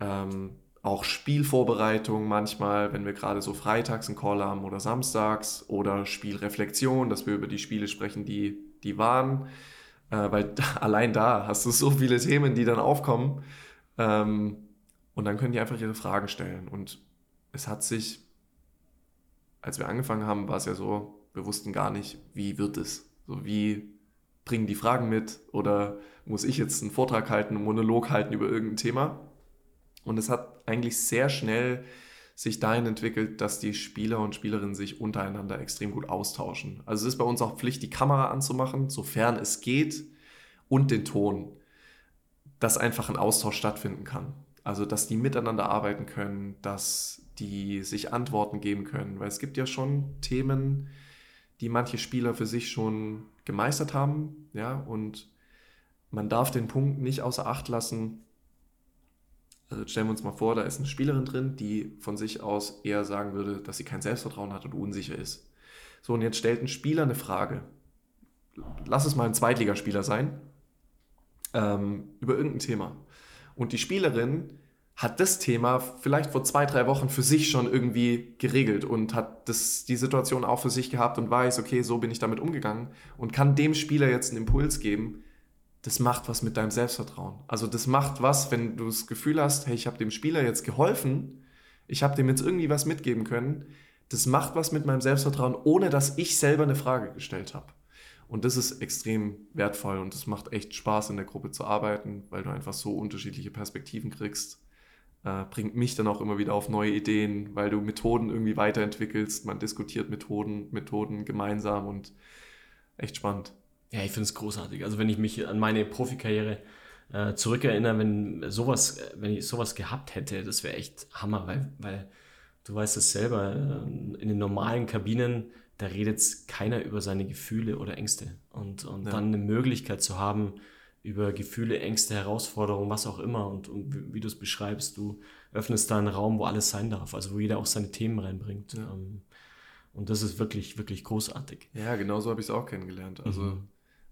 ähm, auch Spielvorbereitung manchmal, wenn wir gerade so freitags einen Call haben oder samstags oder Spielreflexion, dass wir über die Spiele sprechen, die, die waren. Äh, weil da, allein da hast du so viele Themen, die dann aufkommen. Ähm, und dann können die einfach ihre Fragen stellen. Und es hat sich, als wir angefangen haben, war es ja so, wir wussten gar nicht, wie wird es. So wie bringen die Fragen mit oder muss ich jetzt einen Vortrag halten, einen Monolog halten über irgendein Thema. Und es hat eigentlich sehr schnell sich dahin entwickelt, dass die Spieler und Spielerinnen sich untereinander extrem gut austauschen. Also es ist bei uns auch Pflicht, die Kamera anzumachen, sofern es geht, und den Ton, dass einfach ein Austausch stattfinden kann. Also dass die miteinander arbeiten können, dass die sich Antworten geben können, weil es gibt ja schon Themen, die manche Spieler für sich schon gemeistert haben, ja, und man darf den Punkt nicht außer Acht lassen, also stellen wir uns mal vor, da ist eine Spielerin drin, die von sich aus eher sagen würde, dass sie kein Selbstvertrauen hat und unsicher ist. So, und jetzt stellt ein Spieler eine Frage. Lass es mal ein Zweitligaspieler sein, ähm, über irgendein Thema. Und die Spielerin hat das Thema vielleicht vor zwei, drei Wochen für sich schon irgendwie geregelt und hat das, die Situation auch für sich gehabt und weiß, okay, so bin ich damit umgegangen und kann dem Spieler jetzt einen Impuls geben, das macht was mit deinem Selbstvertrauen. Also das macht was, wenn du das Gefühl hast, hey, ich habe dem Spieler jetzt geholfen, ich habe dem jetzt irgendwie was mitgeben können, das macht was mit meinem Selbstvertrauen, ohne dass ich selber eine Frage gestellt habe. Und das ist extrem wertvoll und es macht echt Spaß, in der Gruppe zu arbeiten, weil du einfach so unterschiedliche Perspektiven kriegst. Äh, bringt mich dann auch immer wieder auf neue Ideen, weil du Methoden irgendwie weiterentwickelst. Man diskutiert Methoden, Methoden gemeinsam und echt spannend. Ja, ich finde es großartig. Also wenn ich mich an meine Profikarriere äh, zurückerinnere, wenn sowas, wenn ich sowas gehabt hätte, das wäre echt Hammer, weil, weil du weißt es selber, äh, in den normalen Kabinen, da redet keiner über seine Gefühle oder Ängste. Und, und ja. dann eine Möglichkeit zu haben, über Gefühle, Ängste, Herausforderungen, was auch immer. Und, und wie, wie du es beschreibst, du öffnest da einen Raum, wo alles sein darf, also wo jeder auch seine Themen reinbringt. Ja. Ähm, und das ist wirklich, wirklich großartig. Ja, genau so habe ich es auch kennengelernt. Also mhm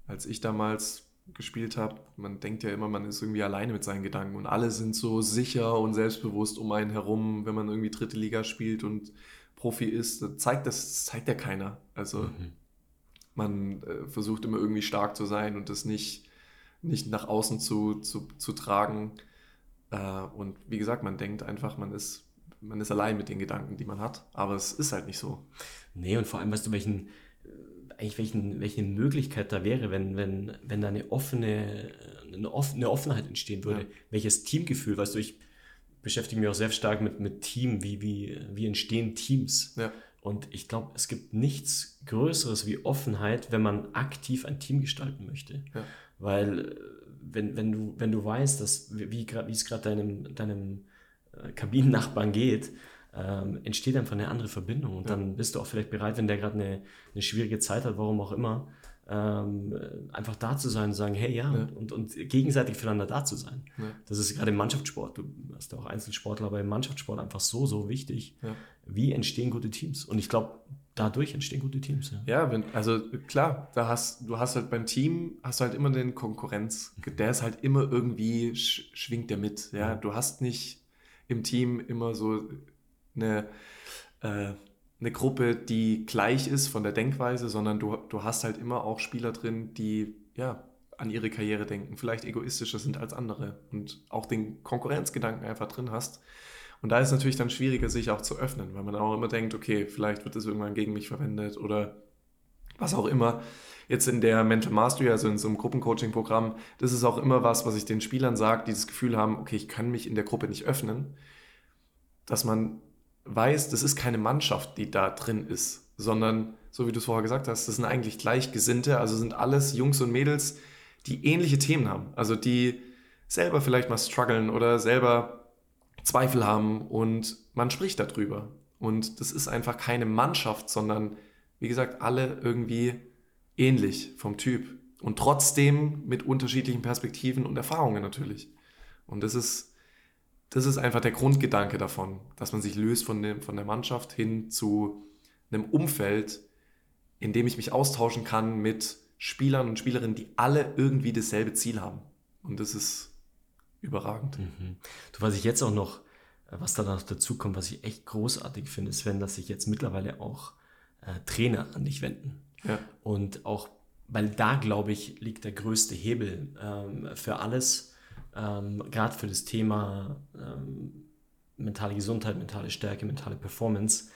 als ich damals gespielt habe, man denkt ja immer, man ist irgendwie alleine mit seinen Gedanken und alle sind so sicher und selbstbewusst um einen herum, wenn man irgendwie dritte Liga spielt und Profi ist, zeigt das zeigt ja keiner. Also mhm. man äh, versucht immer irgendwie stark zu sein und das nicht, nicht nach außen zu, zu, zu tragen. Äh, und wie gesagt, man denkt einfach, man ist, man ist allein mit den Gedanken, die man hat. Aber es ist halt nicht so. Nee, und vor allem, weißt du, welchen eigentlich welchen, welche Möglichkeit da wäre, wenn, wenn, wenn da eine offene, eine, offene Offenheit entstehen würde. Ja. Welches Teamgefühl, weißt du, ich beschäftige mich auch sehr stark mit, mit Team, wie, wie, wie entstehen Teams. Ja. Und ich glaube, es gibt nichts Größeres wie Offenheit, wenn man aktiv ein Team gestalten möchte. Ja. Weil wenn, wenn, du, wenn du weißt, dass, wie, wie es gerade deinem, deinem äh, Kabinennachbarn geht, ähm, entsteht einfach eine andere Verbindung. Und ja. dann bist du auch vielleicht bereit, wenn der gerade eine, eine schwierige Zeit hat, warum auch immer, ähm, einfach da zu sein und sagen, hey ja, ja. Und, und gegenseitig füreinander da zu sein. Ja. Das ist gerade im Mannschaftssport, du hast auch Einzelsportler, aber im Mannschaftssport einfach so, so wichtig. Ja. Wie entstehen gute Teams? Und ich glaube, dadurch entstehen gute Teams. Ja, wenn, also klar, da hast, du hast halt beim Team, hast du halt immer den Konkurrenz, der ist halt immer irgendwie, sch, schwingt der mit. Ja, du hast nicht im Team immer so eine, äh, eine Gruppe, die gleich ist von der Denkweise, sondern du, du hast halt immer auch Spieler drin, die ja an ihre Karriere denken, vielleicht egoistischer sind als andere und auch den Konkurrenzgedanken einfach drin hast. Und da ist es natürlich dann schwieriger, sich auch zu öffnen, weil man auch immer denkt, okay, vielleicht wird das irgendwann gegen mich verwendet oder was auch immer. Jetzt in der Mental Mastery, also in so einem Gruppencoaching-Programm, das ist auch immer was, was ich den Spielern sage, die das Gefühl haben, okay, ich kann mich in der Gruppe nicht öffnen, dass man weiß, das ist keine Mannschaft, die da drin ist, sondern, so wie du es vorher gesagt hast, das sind eigentlich Gleichgesinnte, also sind alles Jungs und Mädels, die ähnliche Themen haben, also die selber vielleicht mal strugglen oder selber Zweifel haben und man spricht darüber. Und das ist einfach keine Mannschaft, sondern wie gesagt, alle irgendwie ähnlich vom Typ und trotzdem mit unterschiedlichen Perspektiven und Erfahrungen natürlich. Und das ist das ist einfach der Grundgedanke davon, dass man sich löst von, dem, von der Mannschaft hin zu einem Umfeld, in dem ich mich austauschen kann mit Spielern und Spielerinnen, die alle irgendwie dasselbe Ziel haben. Und das ist überragend. Mhm. Du, was ich jetzt auch noch, was da noch dazu kommt, was ich echt großartig finde, ist, wenn das sich jetzt mittlerweile auch äh, Trainer an dich wenden. Ja. Und auch, weil da, glaube ich, liegt der größte Hebel ähm, für alles, ähm, gerade für das Thema ähm, mentale Gesundheit, mentale Stärke, mentale Performance,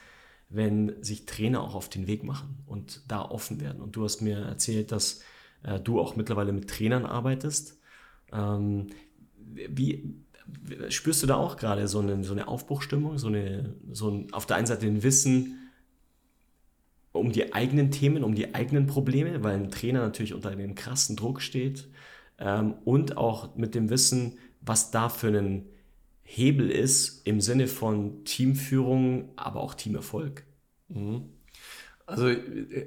wenn sich Trainer auch auf den Weg machen und da offen werden. Und du hast mir erzählt, dass äh, du auch mittlerweile mit Trainern arbeitest. Ähm, wie spürst du da auch gerade so eine, so eine Aufbruchstimmung, so, eine, so ein, auf der einen Seite ein Wissen um die eigenen Themen, um die eigenen Probleme, weil ein Trainer natürlich unter einem krassen Druck steht, ähm, und auch mit dem Wissen, was da für einen Hebel ist im Sinne von Teamführung, aber auch Teamerfolg. Mhm. Also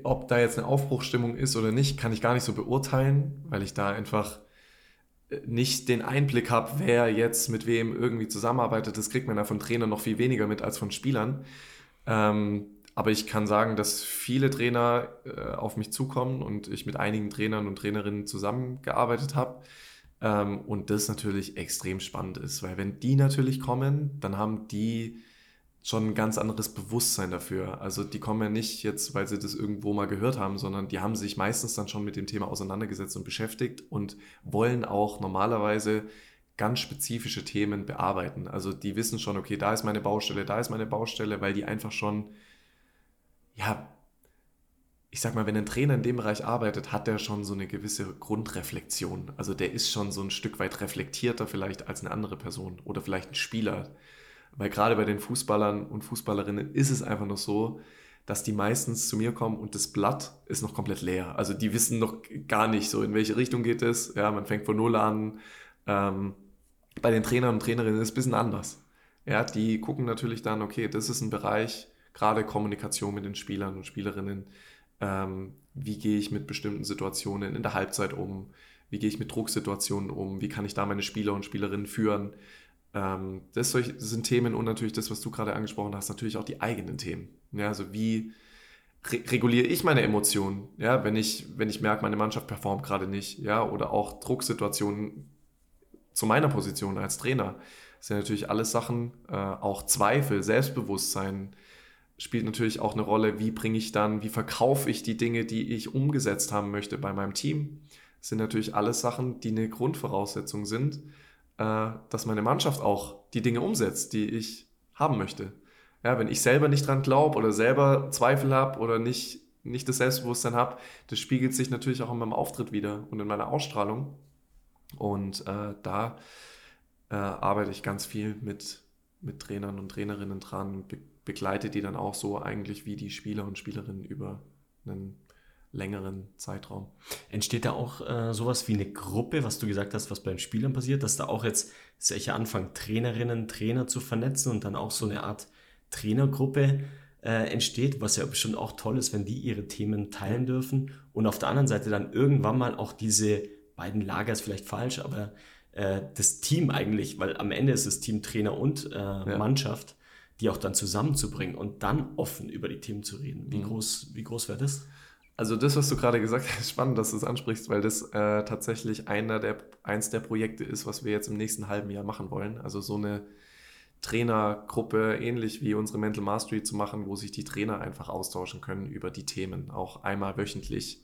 ob da jetzt eine Aufbruchstimmung ist oder nicht, kann ich gar nicht so beurteilen, weil ich da einfach äh, nicht den Einblick habe, wer jetzt mit wem irgendwie zusammenarbeitet. Das kriegt man ja von Trainern noch viel weniger mit als von Spielern. Ähm, aber ich kann sagen, dass viele Trainer äh, auf mich zukommen und ich mit einigen Trainern und Trainerinnen zusammengearbeitet habe. Ähm, und das natürlich extrem spannend ist, weil wenn die natürlich kommen, dann haben die schon ein ganz anderes Bewusstsein dafür. Also die kommen ja nicht jetzt, weil sie das irgendwo mal gehört haben, sondern die haben sich meistens dann schon mit dem Thema auseinandergesetzt und beschäftigt und wollen auch normalerweise ganz spezifische Themen bearbeiten. Also die wissen schon, okay, da ist meine Baustelle, da ist meine Baustelle, weil die einfach schon ja, ich sag mal, wenn ein Trainer in dem Bereich arbeitet, hat er schon so eine gewisse Grundreflexion. Also der ist schon so ein Stück weit reflektierter vielleicht als eine andere Person oder vielleicht ein Spieler. Weil gerade bei den Fußballern und Fußballerinnen ist es einfach noch so, dass die meistens zu mir kommen und das Blatt ist noch komplett leer. Also die wissen noch gar nicht so, in welche Richtung geht es. Ja, man fängt von Null an. Ähm, bei den Trainern und Trainerinnen ist es ein bisschen anders. Ja, die gucken natürlich dann, okay, das ist ein Bereich, gerade Kommunikation mit den Spielern und Spielerinnen. Ähm, wie gehe ich mit bestimmten Situationen in der Halbzeit um? Wie gehe ich mit Drucksituationen um? Wie kann ich da meine Spieler und Spielerinnen führen? Ähm, das, sind Themen und natürlich das, was du gerade angesprochen hast, natürlich auch die eigenen Themen. Ja, also wie re reguliere ich meine Emotionen? Ja, wenn ich, wenn ich merke, meine Mannschaft performt gerade nicht, ja, oder auch Drucksituationen zu meiner Position als Trainer. Das sind natürlich alles Sachen, äh, auch Zweifel, Selbstbewusstsein, spielt natürlich auch eine Rolle, wie bringe ich dann, wie verkaufe ich die Dinge, die ich umgesetzt haben möchte bei meinem Team. Das sind natürlich alles Sachen, die eine Grundvoraussetzung sind, äh, dass meine Mannschaft auch die Dinge umsetzt, die ich haben möchte. Ja, wenn ich selber nicht dran glaube oder selber Zweifel habe oder nicht, nicht das Selbstbewusstsein habe, das spiegelt sich natürlich auch in meinem Auftritt wieder und in meiner Ausstrahlung. Und äh, da äh, arbeite ich ganz viel mit, mit Trainern und Trainerinnen dran, begleite die dann auch so eigentlich wie die Spieler und Spielerinnen über einen längeren Zeitraum. Entsteht da auch äh, sowas wie eine Gruppe, was du gesagt hast, was bei den Spielern passiert, dass da auch jetzt solche anfangen, Trainerinnen, Trainer zu vernetzen und dann auch so eine Art Trainergruppe äh, entsteht, was ja bestimmt auch toll ist, wenn die ihre Themen teilen dürfen und auf der anderen Seite dann irgendwann mal auch diese beiden Lager ist vielleicht falsch, aber äh, das Team eigentlich, weil am Ende ist es Team Trainer und äh, ja. Mannschaft, die auch dann zusammenzubringen und dann offen über die Themen zu reden. Wie mhm. groß, wie groß wäre das? Also das, was du gerade gesagt hast, ist spannend, dass du es ansprichst, weil das äh, tatsächlich einer der, eins der Projekte ist, was wir jetzt im nächsten halben Jahr machen wollen. Also so eine Trainergruppe, ähnlich wie unsere Mental Mastery zu machen, wo sich die Trainer einfach austauschen können über die Themen, auch einmal wöchentlich.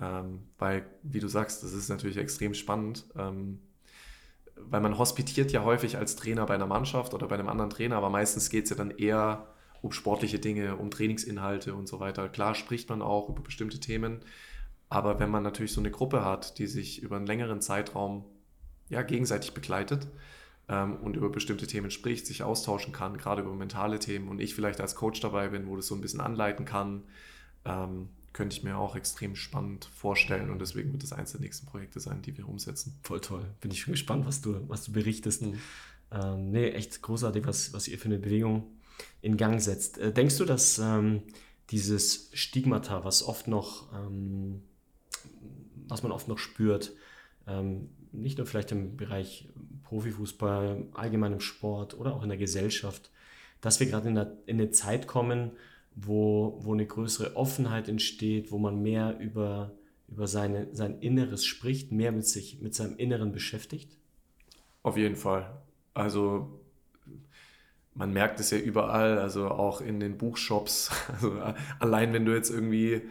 Ähm, weil, wie du sagst, das ist natürlich extrem spannend. Ähm, weil man hospitiert ja häufig als Trainer bei einer Mannschaft oder bei einem anderen Trainer, aber meistens geht es ja dann eher um sportliche Dinge, um Trainingsinhalte und so weiter. Klar spricht man auch über bestimmte Themen, aber wenn man natürlich so eine Gruppe hat, die sich über einen längeren Zeitraum ja, gegenseitig begleitet ähm, und über bestimmte Themen spricht, sich austauschen kann, gerade über mentale Themen und ich vielleicht als Coach dabei bin, wo das so ein bisschen anleiten kann, ähm, könnte ich mir auch extrem spannend vorstellen und deswegen wird das eines der nächsten Projekte sein, die wir umsetzen. Voll toll. Bin ich schon gespannt, was du, was du berichtest. Mhm. Ähm, nee, echt großartig, was, was ihr für eine Bewegung in Gang setzt. Äh, denkst du, dass ähm, dieses Stigmata, was oft noch, ähm, was man oft noch spürt, ähm, nicht nur vielleicht im Bereich Profifußball, allgemeinem Sport oder auch in der Gesellschaft, dass wir gerade in, in eine Zeit kommen, wo, wo eine größere Offenheit entsteht, wo man mehr über, über seine, sein Inneres spricht, mehr mit sich, mit seinem Inneren beschäftigt? Auf jeden Fall. Also man merkt es ja überall, also auch in den Buchshops. Also allein wenn du jetzt irgendwie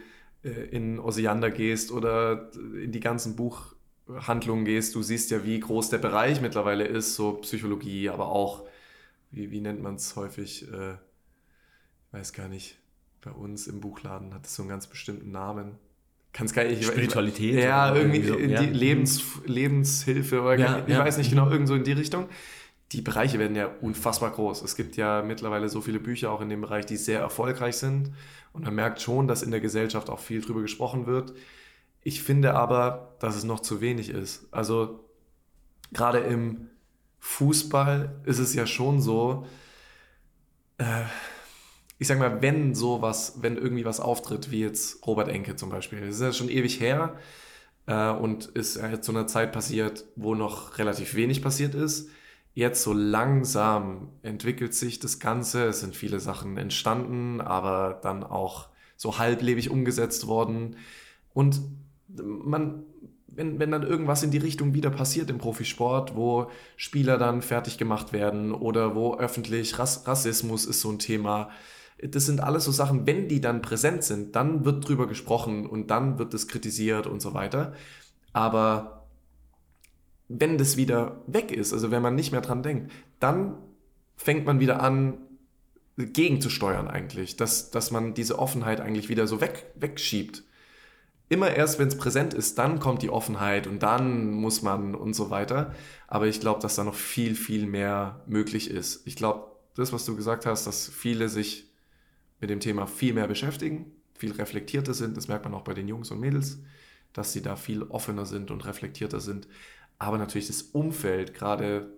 äh, in Osiander gehst oder in die ganzen Buchhandlungen gehst, du siehst ja, wie groß der Bereich mittlerweile ist, so Psychologie, aber auch, wie, wie nennt man es häufig, äh, weiß gar nicht, bei uns im Buchladen hat es so einen ganz bestimmten Namen. Kann's gar nicht, Spiritualität. Ich, ja, irgendwie, so, ja. Lebens, Lebenshilfe oder ja, ich ja. weiß nicht genau, irgend so in die Richtung. Die Bereiche werden ja unfassbar groß. Es gibt ja mittlerweile so viele Bücher auch in dem Bereich, die sehr erfolgreich sind. Und man merkt schon, dass in der Gesellschaft auch viel drüber gesprochen wird. Ich finde aber, dass es noch zu wenig ist. Also gerade im Fußball ist es ja schon so, äh, ich sag mal, wenn sowas, wenn irgendwie was auftritt, wie jetzt Robert Enke zum Beispiel, das ist ja schon ewig her äh, und ist ja zu einer Zeit passiert, wo noch relativ wenig passiert ist. Jetzt so langsam entwickelt sich das Ganze, es sind viele Sachen entstanden, aber dann auch so halblebig umgesetzt worden. Und man, wenn, wenn dann irgendwas in die Richtung wieder passiert im Profisport, wo Spieler dann fertig gemacht werden oder wo öffentlich Rass, Rassismus ist so ein Thema, das sind alles so Sachen, wenn die dann präsent sind, dann wird drüber gesprochen und dann wird es kritisiert und so weiter. Aber wenn das wieder weg ist, also wenn man nicht mehr dran denkt, dann fängt man wieder an, gegenzusteuern eigentlich, dass, dass man diese Offenheit eigentlich wieder so weg, wegschiebt. Immer erst, wenn es präsent ist, dann kommt die Offenheit und dann muss man und so weiter. Aber ich glaube, dass da noch viel, viel mehr möglich ist. Ich glaube, das, was du gesagt hast, dass viele sich mit dem Thema viel mehr beschäftigen, viel reflektierter sind. Das merkt man auch bei den Jungs und Mädels, dass sie da viel offener sind und reflektierter sind. Aber natürlich das Umfeld, gerade,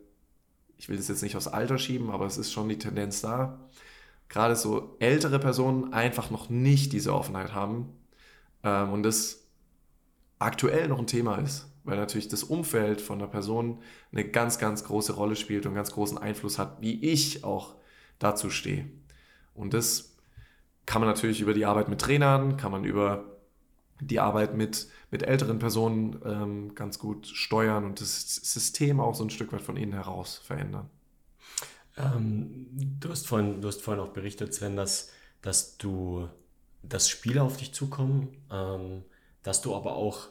ich will das jetzt nicht aufs Alter schieben, aber es ist schon die Tendenz da, gerade so ältere Personen einfach noch nicht diese Offenheit haben ähm, und das aktuell noch ein Thema ist, weil natürlich das Umfeld von der Person eine ganz, ganz große Rolle spielt und ganz großen Einfluss hat, wie ich auch dazu stehe. Und das kann man natürlich über die Arbeit mit Trainern, kann man über die Arbeit mit, mit älteren Personen ähm, ganz gut steuern und das System auch so ein Stück weit von innen heraus verändern. Ähm, du, hast vorhin, du hast vorhin auch berichtet, Sven, dass, dass du dass Spieler auf dich zukommen, ähm, dass du aber auch,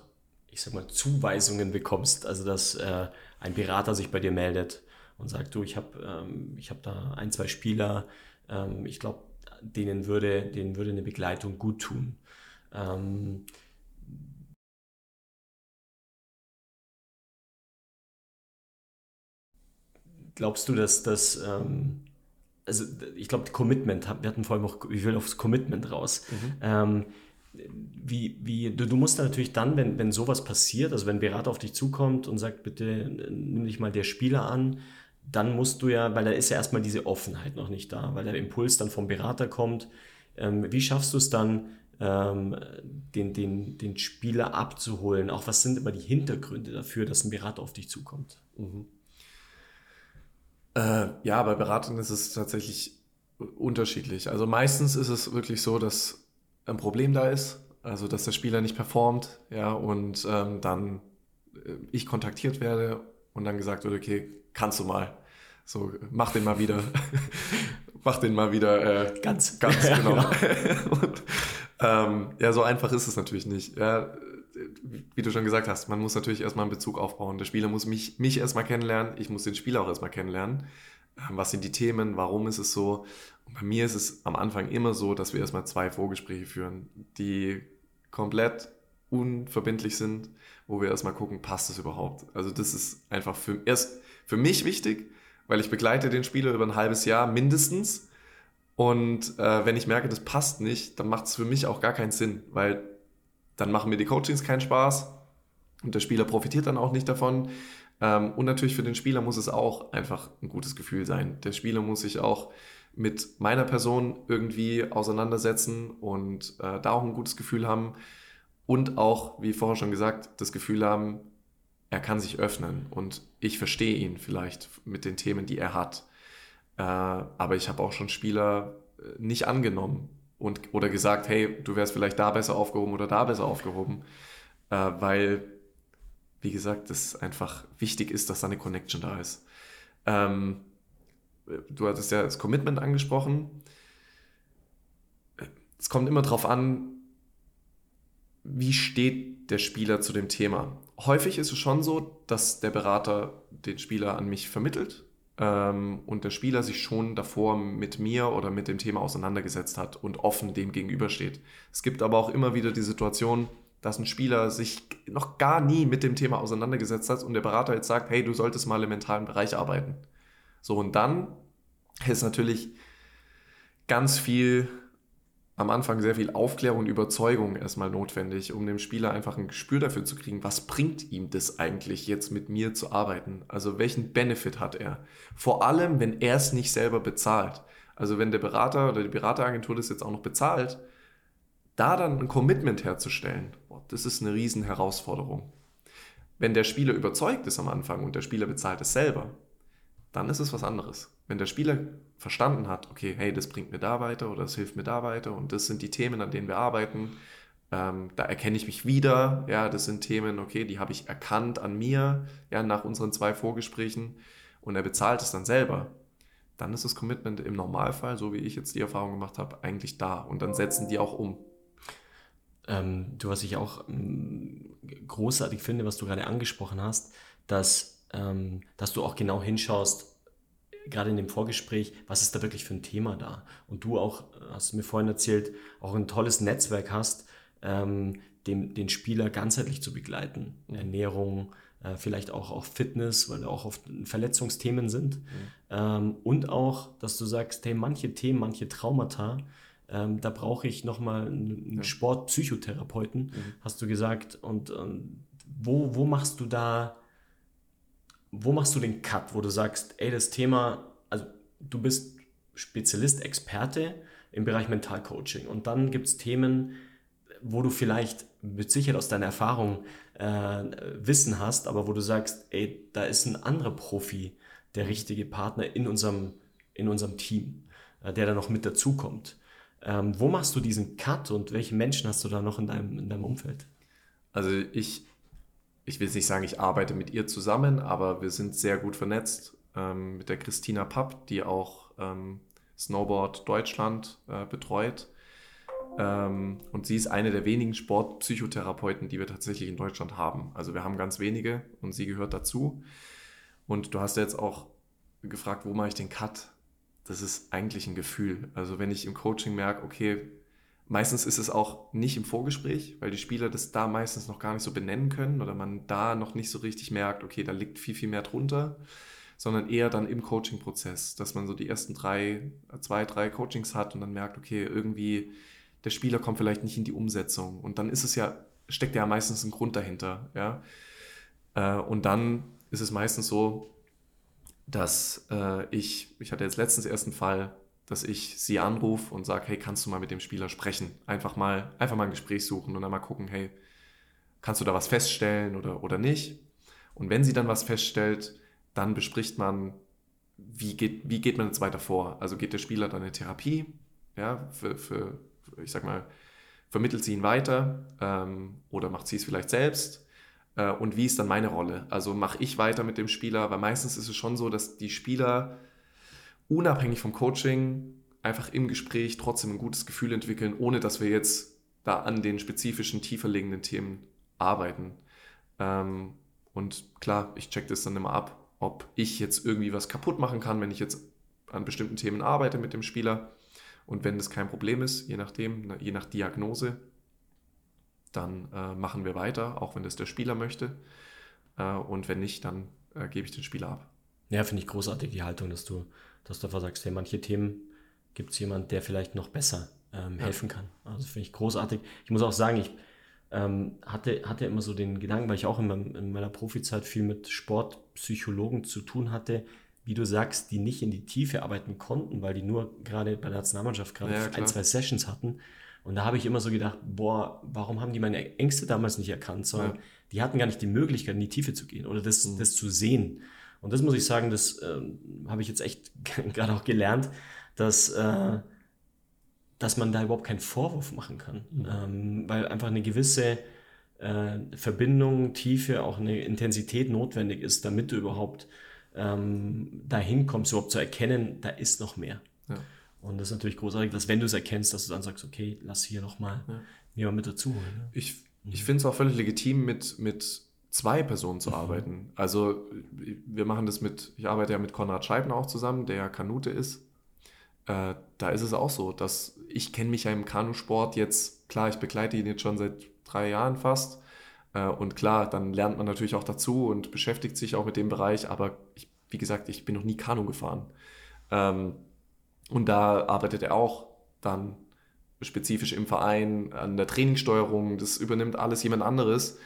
ich sag mal, Zuweisungen bekommst, also dass äh, ein Berater sich bei dir meldet und sagt, du, ich habe ähm, hab da ein, zwei Spieler, ähm, ich glaube, denen würde, denen würde eine Begleitung gut tun. Ähm, glaubst du, dass das, ähm, also ich glaube, Commitment, wir hatten vor allem auch, ich will aufs Commitment raus. Mhm. Ähm, wie, wie, du, du musst natürlich dann, wenn, wenn sowas passiert, also wenn ein Berater auf dich zukommt und sagt, bitte nimm dich mal der Spieler an, dann musst du ja, weil da ist ja erstmal diese Offenheit noch nicht da, weil der Impuls dann vom Berater kommt. Ähm, wie schaffst du es dann, ähm, den, den, den Spieler abzuholen? Auch was sind immer die Hintergründe dafür, dass ein Berater auf dich zukommt? Mhm. Äh, ja, bei Beratern ist es tatsächlich unterschiedlich. Also meistens ist es wirklich so, dass ein Problem da ist, also dass der Spieler nicht performt, ja, und ähm, dann äh, ich kontaktiert werde und dann gesagt wird, okay, kannst du mal. So, mach den mal wieder. mach den mal wieder äh, ganz. Ganz, genau. Ja, genau. und, ähm, ja, so einfach ist es natürlich nicht. Ja, wie du schon gesagt hast, man muss natürlich erstmal einen Bezug aufbauen. Der Spieler muss mich, mich erstmal kennenlernen, ich muss den Spieler auch erstmal kennenlernen. Ähm, was sind die Themen, warum ist es so? Und bei mir ist es am Anfang immer so, dass wir erstmal zwei Vorgespräche führen, die komplett unverbindlich sind, wo wir erstmal gucken, passt es überhaupt? Also das ist einfach für, erst für mich wichtig, weil ich begleite den Spieler über ein halbes Jahr mindestens. Und äh, wenn ich merke, das passt nicht, dann macht es für mich auch gar keinen Sinn, weil dann machen mir die Coachings keinen Spaß und der Spieler profitiert dann auch nicht davon. Ähm, und natürlich für den Spieler muss es auch einfach ein gutes Gefühl sein. Der Spieler muss sich auch mit meiner Person irgendwie auseinandersetzen und äh, da auch ein gutes Gefühl haben und auch, wie vorher schon gesagt, das Gefühl haben, er kann sich öffnen und ich verstehe ihn vielleicht mit den Themen, die er hat. Äh, aber ich habe auch schon Spieler äh, nicht angenommen und, oder gesagt, hey, du wärst vielleicht da besser aufgehoben oder da besser aufgehoben, äh, weil, wie gesagt, es einfach wichtig ist, dass da eine Connection da ist. Ähm, du hattest ja das Commitment angesprochen. Es kommt immer darauf an, wie steht der Spieler zu dem Thema. Häufig ist es schon so, dass der Berater den Spieler an mich vermittelt ähm, und der Spieler sich schon davor mit mir oder mit dem Thema auseinandergesetzt hat und offen dem gegenübersteht. Es gibt aber auch immer wieder die Situation, dass ein Spieler sich noch gar nie mit dem Thema auseinandergesetzt hat und der Berater jetzt sagt, hey, du solltest mal im mentalen Bereich arbeiten. So, und dann ist natürlich ganz viel am Anfang sehr viel Aufklärung und Überzeugung erstmal notwendig, um dem Spieler einfach ein Gespür dafür zu kriegen, was bringt ihm das eigentlich jetzt mit mir zu arbeiten? Also welchen Benefit hat er? Vor allem, wenn er es nicht selber bezahlt. Also wenn der Berater oder die Berateragentur das jetzt auch noch bezahlt, da dann ein Commitment herzustellen, das ist eine riesen Herausforderung. Wenn der Spieler überzeugt ist am Anfang und der Spieler bezahlt es selber, dann ist es was anderes. Wenn der Spieler verstanden hat, okay, hey, das bringt mir da weiter oder das hilft mir da weiter und das sind die Themen, an denen wir arbeiten, ähm, da erkenne ich mich wieder, ja, das sind Themen, okay, die habe ich erkannt an mir, ja, nach unseren zwei Vorgesprächen und er bezahlt es dann selber, dann ist das Commitment im Normalfall, so wie ich jetzt die Erfahrung gemacht habe, eigentlich da und dann setzen die auch um. Ähm, du, was ich auch ähm, großartig finde, was du gerade angesprochen hast, dass, ähm, dass du auch genau hinschaust, gerade in dem Vorgespräch, was ist da wirklich für ein Thema da? Und du auch, hast du mir vorhin erzählt, auch ein tolles Netzwerk hast, ähm, dem, den Spieler ganzheitlich zu begleiten. Ernährung, äh, vielleicht auch, auch Fitness, weil da auch oft Verletzungsthemen sind. Mhm. Ähm, und auch, dass du sagst, hey, manche Themen, manche Traumata, ähm, da brauche ich nochmal einen ja. Sportpsychotherapeuten, mhm. hast du gesagt. Und ähm, wo, wo machst du da wo machst du den Cut, wo du sagst, ey, das Thema, also du bist Spezialist, Experte im Bereich Mentalcoaching und dann gibt es Themen, wo du vielleicht mit Sicherheit aus deiner Erfahrung äh, Wissen hast, aber wo du sagst, ey, da ist ein anderer Profi der richtige Partner in unserem, in unserem Team, äh, der da noch mit dazukommt. Ähm, wo machst du diesen Cut und welche Menschen hast du da noch in deinem, in deinem Umfeld? Also ich ich will nicht sagen, ich arbeite mit ihr zusammen, aber wir sind sehr gut vernetzt ähm, mit der Christina Papp, die auch ähm, Snowboard Deutschland äh, betreut. Ähm, und sie ist eine der wenigen Sportpsychotherapeuten, die wir tatsächlich in Deutschland haben. Also wir haben ganz wenige und sie gehört dazu. Und du hast jetzt auch gefragt, wo mache ich den Cut? Das ist eigentlich ein Gefühl. Also wenn ich im Coaching merke, okay, Meistens ist es auch nicht im Vorgespräch, weil die Spieler das da meistens noch gar nicht so benennen können oder man da noch nicht so richtig merkt, okay, da liegt viel, viel mehr drunter. sondern eher dann im Coaching-Prozess, dass man so die ersten drei, zwei, drei Coachings hat und dann merkt, okay, irgendwie der Spieler kommt vielleicht nicht in die Umsetzung. Und dann ist es ja, steckt ja meistens ein Grund dahinter, ja. Äh, und dann ist es meistens so, dass äh, ich, ich hatte jetzt letztens erst einen Fall, dass ich sie anrufe und sage, hey, kannst du mal mit dem Spieler sprechen? Einfach mal, einfach mal ein Gespräch suchen und dann mal gucken, hey, kannst du da was feststellen oder, oder nicht? Und wenn sie dann was feststellt, dann bespricht man, wie geht, wie geht man jetzt weiter vor? Also geht der Spieler dann in Therapie, ja, für, für ich sag mal, vermittelt sie ihn weiter ähm, oder macht sie es vielleicht selbst? Äh, und wie ist dann meine Rolle? Also mache ich weiter mit dem Spieler, weil meistens ist es schon so, dass die Spieler unabhängig vom Coaching einfach im Gespräch trotzdem ein gutes Gefühl entwickeln, ohne dass wir jetzt da an den spezifischen, tiefer liegenden Themen arbeiten. Ähm, und klar, ich check das dann immer ab, ob ich jetzt irgendwie was kaputt machen kann, wenn ich jetzt an bestimmten Themen arbeite mit dem Spieler. Und wenn das kein Problem ist, je nachdem, je nach Diagnose, dann äh, machen wir weiter, auch wenn das der Spieler möchte. Äh, und wenn nicht, dann äh, gebe ich den Spieler ab. Ja, finde ich großartig die Haltung, dass du dass du einfach sagst, hey, manche Themen gibt es jemand, der vielleicht noch besser ähm, helfen kann. Also finde ich großartig. Ich muss auch sagen, ich ähm, hatte, hatte immer so den Gedanken, weil ich auch in, meinem, in meiner Profizeit viel mit Sportpsychologen zu tun hatte, wie du sagst, die nicht in die Tiefe arbeiten konnten, weil die nur gerade bei der Nationalmannschaft gerade ja, ein, zwei Sessions hatten. Und da habe ich immer so gedacht, boah, warum haben die meine Ängste damals nicht erkannt, sondern ja. die hatten gar nicht die Möglichkeit, in die Tiefe zu gehen oder das, mhm. das zu sehen. Und das muss ich sagen, das ähm, habe ich jetzt echt gerade auch gelernt, dass, äh, dass man da überhaupt keinen Vorwurf machen kann. Mhm. Ähm, weil einfach eine gewisse äh, Verbindung, Tiefe, auch eine Intensität notwendig ist, damit du überhaupt ähm, dahin kommst, überhaupt zu erkennen, da ist noch mehr. Ja. Und das ist natürlich großartig, dass wenn du es erkennst, dass du dann sagst, okay, lass hier nochmal ja. mir mit dazu holen. Ne? Ich, ich finde es auch völlig legitim, mit, mit zwei Personen zu mhm. arbeiten. Also wir machen das mit, ich arbeite ja mit Konrad Scheibner auch zusammen, der ja Kanute ist. Äh, da ist es auch so, dass ich kenne mich ja im Kanusport jetzt, klar, ich begleite ihn jetzt schon seit drei Jahren fast. Äh, und klar, dann lernt man natürlich auch dazu und beschäftigt sich auch mit dem Bereich, aber ich, wie gesagt, ich bin noch nie Kanu gefahren. Ähm, und da arbeitet er auch dann spezifisch im Verein an der Trainingssteuerung. Das übernimmt alles jemand anderes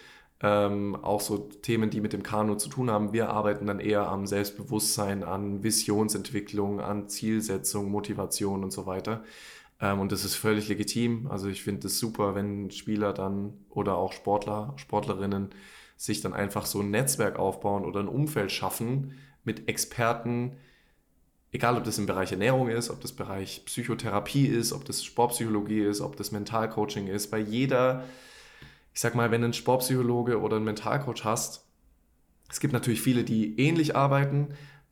ähm, auch so Themen, die mit dem Kanu zu tun haben. Wir arbeiten dann eher am Selbstbewusstsein, an Visionsentwicklung, an Zielsetzung, Motivation und so weiter. Ähm, und das ist völlig legitim. Also ich finde es super, wenn Spieler dann oder auch Sportler, Sportlerinnen sich dann einfach so ein Netzwerk aufbauen oder ein Umfeld schaffen mit Experten, egal ob das im Bereich Ernährung ist, ob das Bereich Psychotherapie ist, ob das Sportpsychologie ist, ob das Mentalcoaching ist, bei jeder ich sag mal, wenn du einen Sportpsychologe oder einen Mentalcoach hast, es gibt natürlich viele, die ähnlich arbeiten,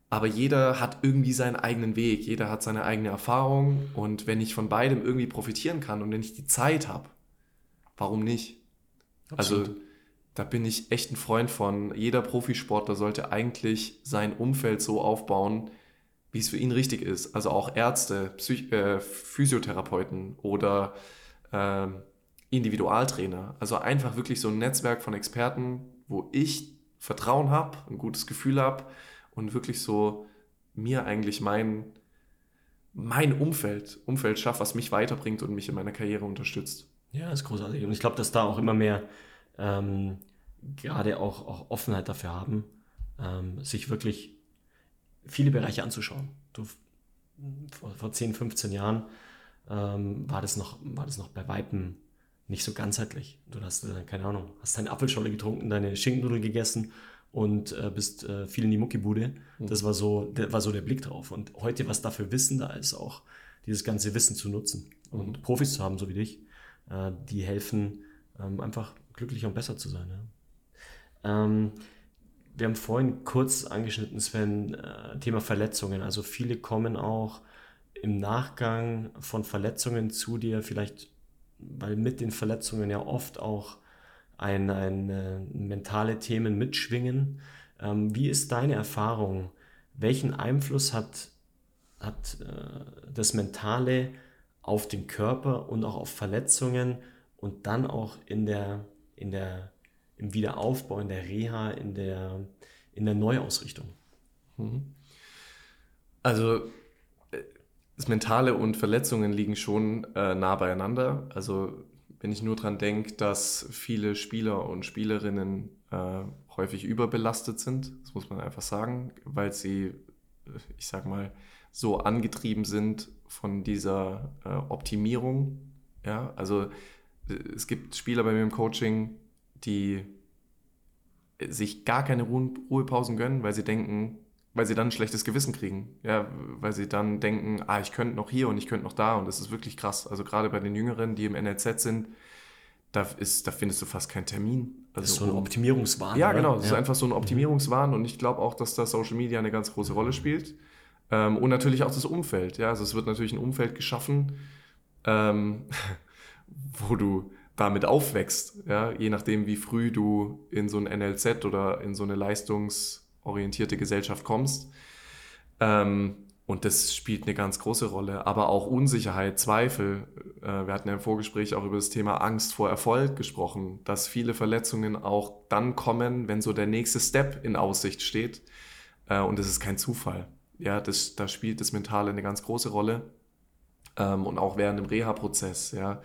aber jeder hat irgendwie seinen eigenen Weg, jeder hat seine eigene Erfahrung und wenn ich von beidem irgendwie profitieren kann und wenn ich die Zeit habe, warum nicht? Absolut. Also da bin ich echt ein Freund von. Jeder Profisportler sollte eigentlich sein Umfeld so aufbauen, wie es für ihn richtig ist. Also auch Ärzte, Psych äh, Physiotherapeuten oder äh, Individualtrainer. Also einfach wirklich so ein Netzwerk von Experten, wo ich Vertrauen habe, ein gutes Gefühl habe und wirklich so mir eigentlich mein, mein Umfeld, Umfeld schaffe, was mich weiterbringt und mich in meiner Karriere unterstützt. Ja, ist großartig. Und ich glaube, dass da auch immer mehr ähm, gerade auch, auch Offenheit dafür haben, ähm, sich wirklich viele Bereiche anzuschauen. Du, vor, vor 10, 15 Jahren ähm, war, das noch, war das noch bei Weitem nicht so ganzheitlich. Du hast, äh, keine Ahnung, hast deine Apfelscholle getrunken, deine Schinkennudeln gegessen und äh, bist äh, viel in die Muckibude. Mhm. Das war so, der, war so der Blick drauf. Und heute, was da für Wissen da ist, auch dieses ganze Wissen zu nutzen und mhm. Profis zu haben, so wie dich, äh, die helfen, ähm, einfach glücklicher und besser zu sein. Ja. Ähm, wir haben vorhin kurz angeschnitten, Sven, äh, Thema Verletzungen. Also viele kommen auch im Nachgang von Verletzungen zu dir, vielleicht weil mit den Verletzungen ja oft auch ein, ein, äh, mentale Themen mitschwingen. Ähm, wie ist deine Erfahrung? Welchen Einfluss hat, hat äh, das Mentale auf den Körper und auch auf Verletzungen und dann auch in der, in der, im Wiederaufbau, in der Reha, in der, in der Neuausrichtung? Mhm. Also das Mentale und Verletzungen liegen schon äh, nah beieinander. Also wenn ich nur daran denke, dass viele Spieler und Spielerinnen äh, häufig überbelastet sind, das muss man einfach sagen, weil sie, äh, ich sag mal, so angetrieben sind von dieser äh, Optimierung. Ja, also äh, es gibt Spieler bei mir im Coaching, die sich gar keine Ruhe Ruhepausen gönnen, weil sie denken, weil sie dann ein schlechtes Gewissen kriegen. Ja, weil sie dann denken, ah, ich könnte noch hier und ich könnte noch da und das ist wirklich krass. Also gerade bei den Jüngeren, die im NLZ sind, da, ist, da findest du fast keinen Termin. Also das ist so ein Optimierungswahn. Ja, genau. Das ja. ist einfach so ein Optimierungswahn und ich glaube auch, dass da Social Media eine ganz große Rolle spielt. Ähm, und natürlich auch das Umfeld. Ja, also es wird natürlich ein Umfeld geschaffen, ähm, wo du damit aufwächst. Ja, je nachdem, wie früh du in so ein NLZ oder in so eine leistungsorientierte Gesellschaft kommst. Ähm, und das spielt eine ganz große Rolle. Aber auch Unsicherheit, Zweifel. Äh, wir hatten ja im Vorgespräch auch über das Thema Angst vor Erfolg gesprochen, dass viele Verletzungen auch dann kommen, wenn so der nächste Step in Aussicht steht. Äh, und das ist kein Zufall. Ja, das, da spielt das Mentale eine ganz große Rolle. Ähm, und auch während dem Reha-Prozess, ja.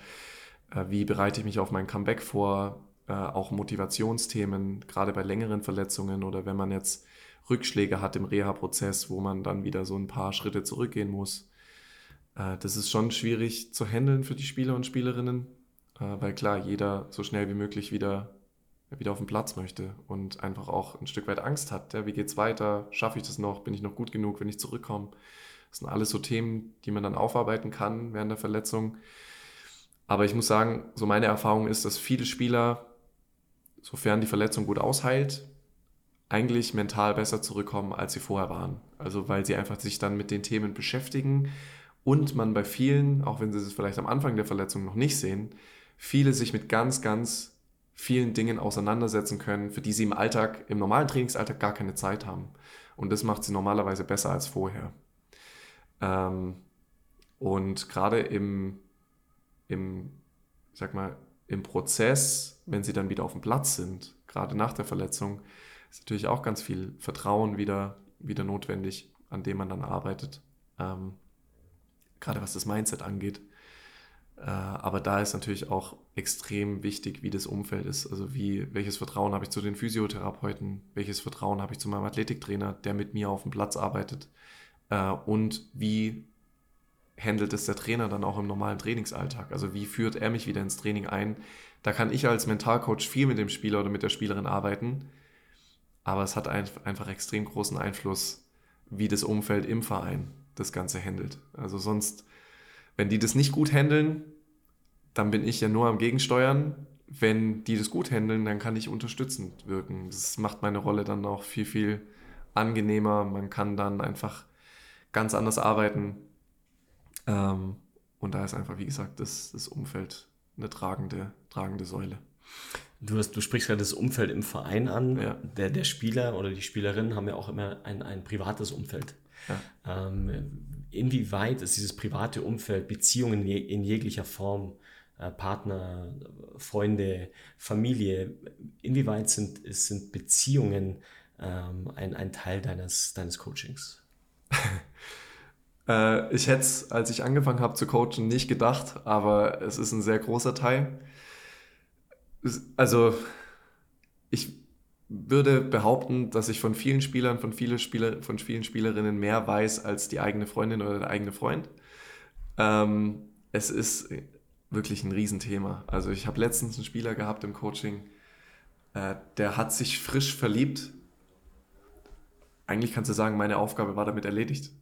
Äh, wie bereite ich mich auf mein Comeback vor? Auch Motivationsthemen, gerade bei längeren Verletzungen oder wenn man jetzt Rückschläge hat im Reha-Prozess, wo man dann wieder so ein paar Schritte zurückgehen muss. Äh, das ist schon schwierig zu handeln für die Spieler und Spielerinnen, äh, weil klar, jeder so schnell wie möglich wieder, wieder auf den Platz möchte und einfach auch ein Stück weit Angst hat. Ja, wie geht's weiter? Schaffe ich das noch? Bin ich noch gut genug, wenn ich zurückkomme? Das sind alles so Themen, die man dann aufarbeiten kann während der Verletzung. Aber ich muss sagen, so meine Erfahrung ist, dass viele Spieler, sofern die Verletzung gut ausheilt, eigentlich mental besser zurückkommen, als sie vorher waren. Also weil sie einfach sich dann mit den Themen beschäftigen und man bei vielen, auch wenn sie es vielleicht am Anfang der Verletzung noch nicht sehen, viele sich mit ganz, ganz vielen Dingen auseinandersetzen können, für die sie im Alltag, im normalen Trainingsalltag gar keine Zeit haben. Und das macht sie normalerweise besser als vorher. Ähm, und gerade im, im, sag mal, im Prozess, wenn sie dann wieder auf dem Platz sind, gerade nach der Verletzung, ist natürlich auch ganz viel Vertrauen wieder, wieder notwendig, an dem man dann arbeitet. Ähm, gerade was das Mindset angeht. Äh, aber da ist natürlich auch extrem wichtig, wie das Umfeld ist. Also wie, welches Vertrauen habe ich zu den Physiotherapeuten, welches Vertrauen habe ich zu meinem Athletiktrainer, der mit mir auf dem Platz arbeitet. Äh, und wie handelt es der Trainer dann auch im normalen Trainingsalltag? Also wie führt er mich wieder ins Training ein? Da kann ich als Mentalcoach viel mit dem Spieler oder mit der Spielerin arbeiten aber es hat einfach extrem großen Einfluss, wie das Umfeld im Verein das Ganze handelt. Also sonst, wenn die das nicht gut handeln, dann bin ich ja nur am Gegensteuern. Wenn die das gut handeln, dann kann ich unterstützend wirken. Das macht meine Rolle dann auch viel, viel angenehmer. Man kann dann einfach ganz anders arbeiten. Ähm, und da ist einfach, wie gesagt, das, das Umfeld eine tragende, tragende Säule. Du, hast, du sprichst gerade das Umfeld im Verein an. Ja. Der, der Spieler oder die Spielerinnen haben ja auch immer ein, ein privates Umfeld. Ja. Ähm, inwieweit ist dieses private Umfeld, Beziehungen in jeglicher Form, äh, Partner, Freunde, Familie, inwieweit sind, sind Beziehungen ähm, ein, ein Teil deines, deines Coachings? äh, ich hätte es, als ich angefangen habe zu coachen, nicht gedacht, aber es ist ein sehr großer Teil also ich würde behaupten, dass ich von vielen Spielern, von, viele Spieler, von vielen Spielerinnen mehr weiß als die eigene Freundin oder der eigene Freund. Ähm, es ist wirklich ein Riesenthema. Also ich habe letztens einen Spieler gehabt im Coaching, äh, der hat sich frisch verliebt. Eigentlich kannst du sagen, meine Aufgabe war damit erledigt.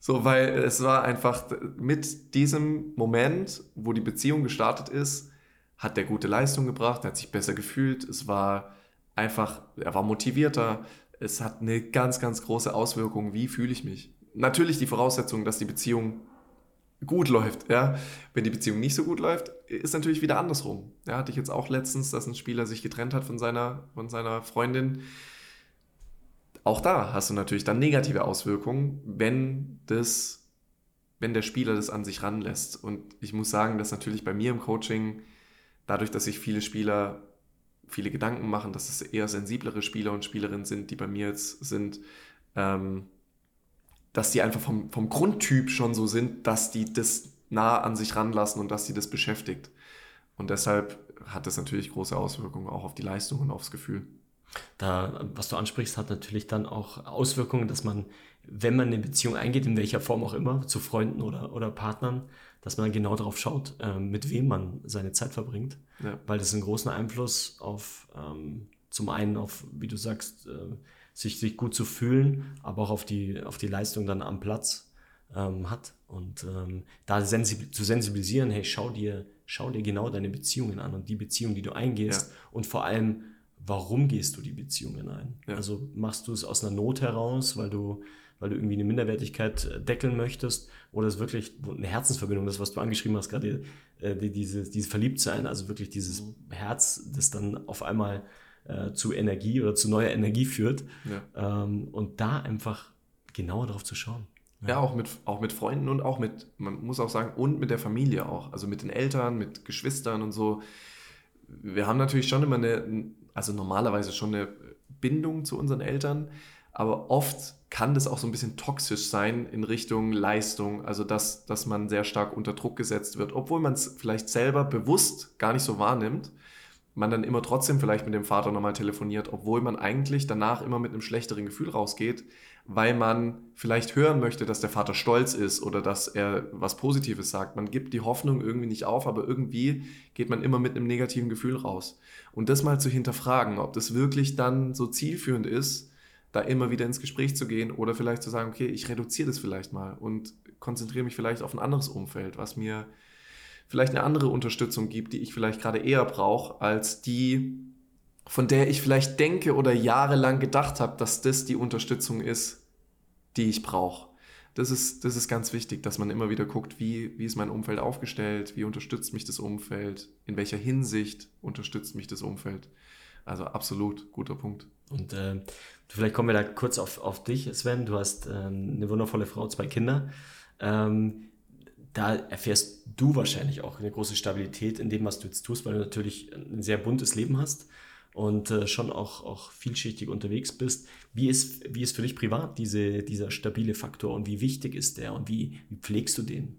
So, weil es war einfach mit diesem Moment, wo die Beziehung gestartet ist, hat der gute Leistung gebracht, er hat sich besser gefühlt, es war einfach, er war motivierter, es hat eine ganz, ganz große Auswirkung, wie fühle ich mich. Natürlich die Voraussetzung, dass die Beziehung gut läuft, ja. Wenn die Beziehung nicht so gut läuft, ist natürlich wieder andersrum. Ja, hatte ich jetzt auch letztens, dass ein Spieler sich getrennt hat von seiner, von seiner Freundin. Auch da hast du natürlich dann negative Auswirkungen, wenn das, wenn der Spieler das an sich ranlässt. Und ich muss sagen, dass natürlich bei mir im Coaching dadurch, dass sich viele Spieler viele Gedanken machen, dass es eher sensiblere Spieler und Spielerinnen sind, die bei mir jetzt sind, ähm, dass die einfach vom, vom Grundtyp schon so sind, dass die das nah an sich ranlassen und dass sie das beschäftigt. Und deshalb hat das natürlich große Auswirkungen auch auf die Leistung und aufs Gefühl. Da, was du ansprichst, hat natürlich dann auch Auswirkungen, dass man, wenn man eine Beziehung eingeht, in welcher Form auch immer, zu Freunden oder, oder Partnern, dass man genau darauf schaut, äh, mit wem man seine Zeit verbringt. Ja. Weil das einen großen Einfluss auf, ähm, zum einen auf, wie du sagst, äh, sich, sich gut zu fühlen, aber auch auf die, auf die Leistung dann am Platz ähm, hat. Und ähm, da sensibil zu sensibilisieren, hey, schau dir, schau dir genau deine Beziehungen an und die Beziehung, die du eingehst ja. und vor allem, warum gehst du die Beziehungen ein? Ja. Also machst du es aus einer Not heraus, weil du, weil du irgendwie eine Minderwertigkeit äh, deckeln möchtest oder ist wirklich eine Herzensverbindung, das, was du angeschrieben hast, gerade äh, die, dieses, dieses Verliebtsein, also wirklich dieses mhm. Herz, das dann auf einmal äh, zu Energie oder zu neuer Energie führt. Ja. Ähm, und da einfach genauer drauf zu schauen. Ja, ja, auch, mit, auch mit Freunden und auch mit, man muss auch sagen, und mit der Familie auch. Also mit den Eltern, mit Geschwistern und so. Wir haben natürlich schon immer eine, also normalerweise schon eine Bindung zu unseren Eltern, aber oft kann das auch so ein bisschen toxisch sein in Richtung Leistung, also dass, dass man sehr stark unter Druck gesetzt wird, obwohl man es vielleicht selber bewusst gar nicht so wahrnimmt man dann immer trotzdem vielleicht mit dem Vater nochmal telefoniert, obwohl man eigentlich danach immer mit einem schlechteren Gefühl rausgeht, weil man vielleicht hören möchte, dass der Vater stolz ist oder dass er was Positives sagt. Man gibt die Hoffnung irgendwie nicht auf, aber irgendwie geht man immer mit einem negativen Gefühl raus. Und das mal zu hinterfragen, ob das wirklich dann so zielführend ist, da immer wieder ins Gespräch zu gehen oder vielleicht zu sagen, okay, ich reduziere das vielleicht mal und konzentriere mich vielleicht auf ein anderes Umfeld, was mir vielleicht eine andere Unterstützung gibt, die ich vielleicht gerade eher brauche, als die, von der ich vielleicht denke oder jahrelang gedacht habe, dass das die Unterstützung ist, die ich brauche. Das ist, das ist ganz wichtig, dass man immer wieder guckt, wie, wie ist mein Umfeld aufgestellt, wie unterstützt mich das Umfeld, in welcher Hinsicht unterstützt mich das Umfeld. Also absolut guter Punkt. Und äh, vielleicht kommen wir da kurz auf, auf dich, Sven. Du hast ähm, eine wundervolle Frau, zwei Kinder. Ähm, da erfährst du wahrscheinlich auch eine große Stabilität in dem, was du jetzt tust, weil du natürlich ein sehr buntes Leben hast und äh, schon auch, auch vielschichtig unterwegs bist. Wie ist, wie ist für dich privat diese, dieser stabile Faktor und wie wichtig ist der und wie, wie pflegst du den?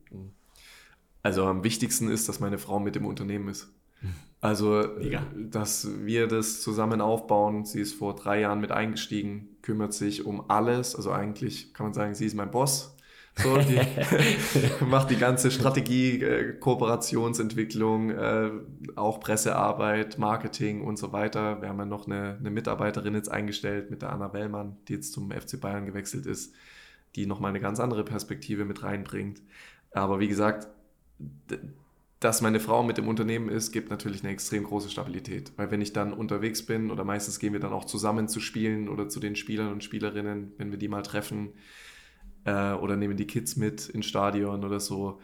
Also am wichtigsten ist, dass meine Frau mit dem Unternehmen ist. Also, Mega. dass wir das zusammen aufbauen. Sie ist vor drei Jahren mit eingestiegen, kümmert sich um alles. Also eigentlich kann man sagen, sie ist mein Boss. So, die macht die ganze Strategie, äh, Kooperationsentwicklung, äh, auch Pressearbeit, Marketing und so weiter. Wir haben ja noch eine, eine Mitarbeiterin jetzt eingestellt mit der Anna Wellmann, die jetzt zum FC Bayern gewechselt ist, die nochmal eine ganz andere Perspektive mit reinbringt. Aber wie gesagt, dass meine Frau mit dem Unternehmen ist, gibt natürlich eine extrem große Stabilität. Weil wenn ich dann unterwegs bin oder meistens gehen wir dann auch zusammen zu spielen oder zu den Spielern und Spielerinnen, wenn wir die mal treffen, äh, oder nehmen die Kids mit ins Stadion oder so.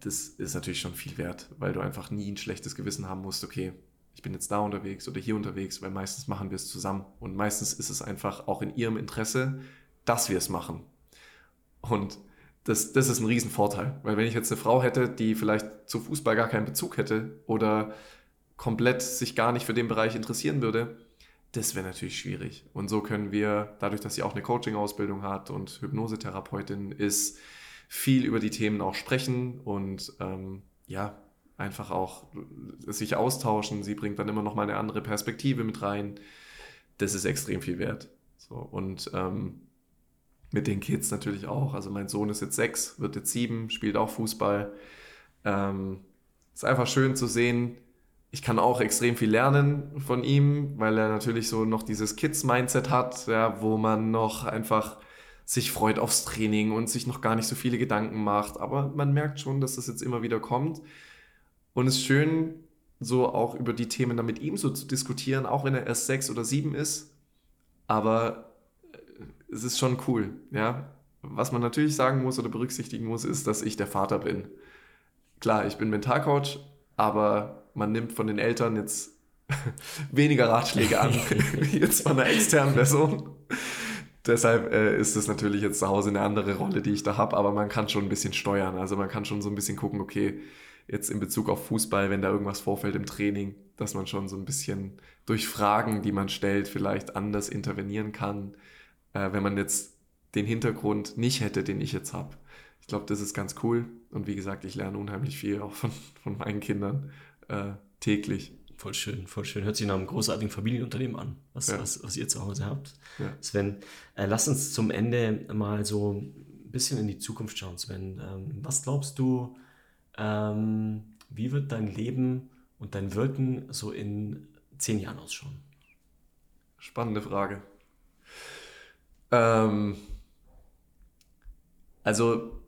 Das ist natürlich schon viel wert, weil du einfach nie ein schlechtes Gewissen haben musst, okay, ich bin jetzt da unterwegs oder hier unterwegs, weil meistens machen wir es zusammen. Und meistens ist es einfach auch in ihrem Interesse, dass wir es machen. Und das, das ist ein Riesenvorteil, weil wenn ich jetzt eine Frau hätte, die vielleicht zu Fußball gar keinen Bezug hätte oder komplett sich gar nicht für den Bereich interessieren würde, das wäre natürlich schwierig. Und so können wir, dadurch, dass sie auch eine Coaching-Ausbildung hat und Hypnosetherapeutin ist, viel über die Themen auch sprechen und ähm, ja, einfach auch sich austauschen. Sie bringt dann immer noch mal eine andere Perspektive mit rein. Das ist extrem viel wert. So, und ähm, mit den Kids natürlich auch. Also mein Sohn ist jetzt sechs, wird jetzt sieben, spielt auch Fußball. Ähm, ist einfach schön zu sehen, ich kann auch extrem viel lernen von ihm, weil er natürlich so noch dieses Kids-Mindset hat, ja, wo man noch einfach sich freut aufs Training und sich noch gar nicht so viele Gedanken macht. Aber man merkt schon, dass das jetzt immer wieder kommt. Und es ist schön, so auch über die Themen dann mit ihm so zu diskutieren, auch wenn er erst sechs oder sieben ist. Aber äh, es ist schon cool, ja. Was man natürlich sagen muss oder berücksichtigen muss, ist, dass ich der Vater bin. Klar, ich bin Mentalcoach, aber man nimmt von den Eltern jetzt weniger Ratschläge an, wie jetzt von einer externen Person. Deshalb äh, ist es natürlich jetzt zu Hause eine andere Rolle, die ich da habe, aber man kann schon ein bisschen steuern. Also man kann schon so ein bisschen gucken, okay, jetzt in Bezug auf Fußball, wenn da irgendwas vorfällt im Training, dass man schon so ein bisschen durch Fragen, die man stellt, vielleicht anders intervenieren kann. Äh, wenn man jetzt den Hintergrund nicht hätte, den ich jetzt habe. Ich glaube, das ist ganz cool. Und wie gesagt, ich lerne unheimlich viel auch von, von meinen Kindern äh, täglich. Voll schön, voll schön. Hört sich nach einem großartigen Familienunternehmen an, was, ja. was, was ihr zu Hause habt. Ja. Sven, äh, lass uns zum Ende mal so ein bisschen in die Zukunft schauen, Sven. Ähm, was glaubst du, ähm, wie wird dein Leben und dein Wirken so in zehn Jahren ausschauen? Spannende Frage. Ähm, also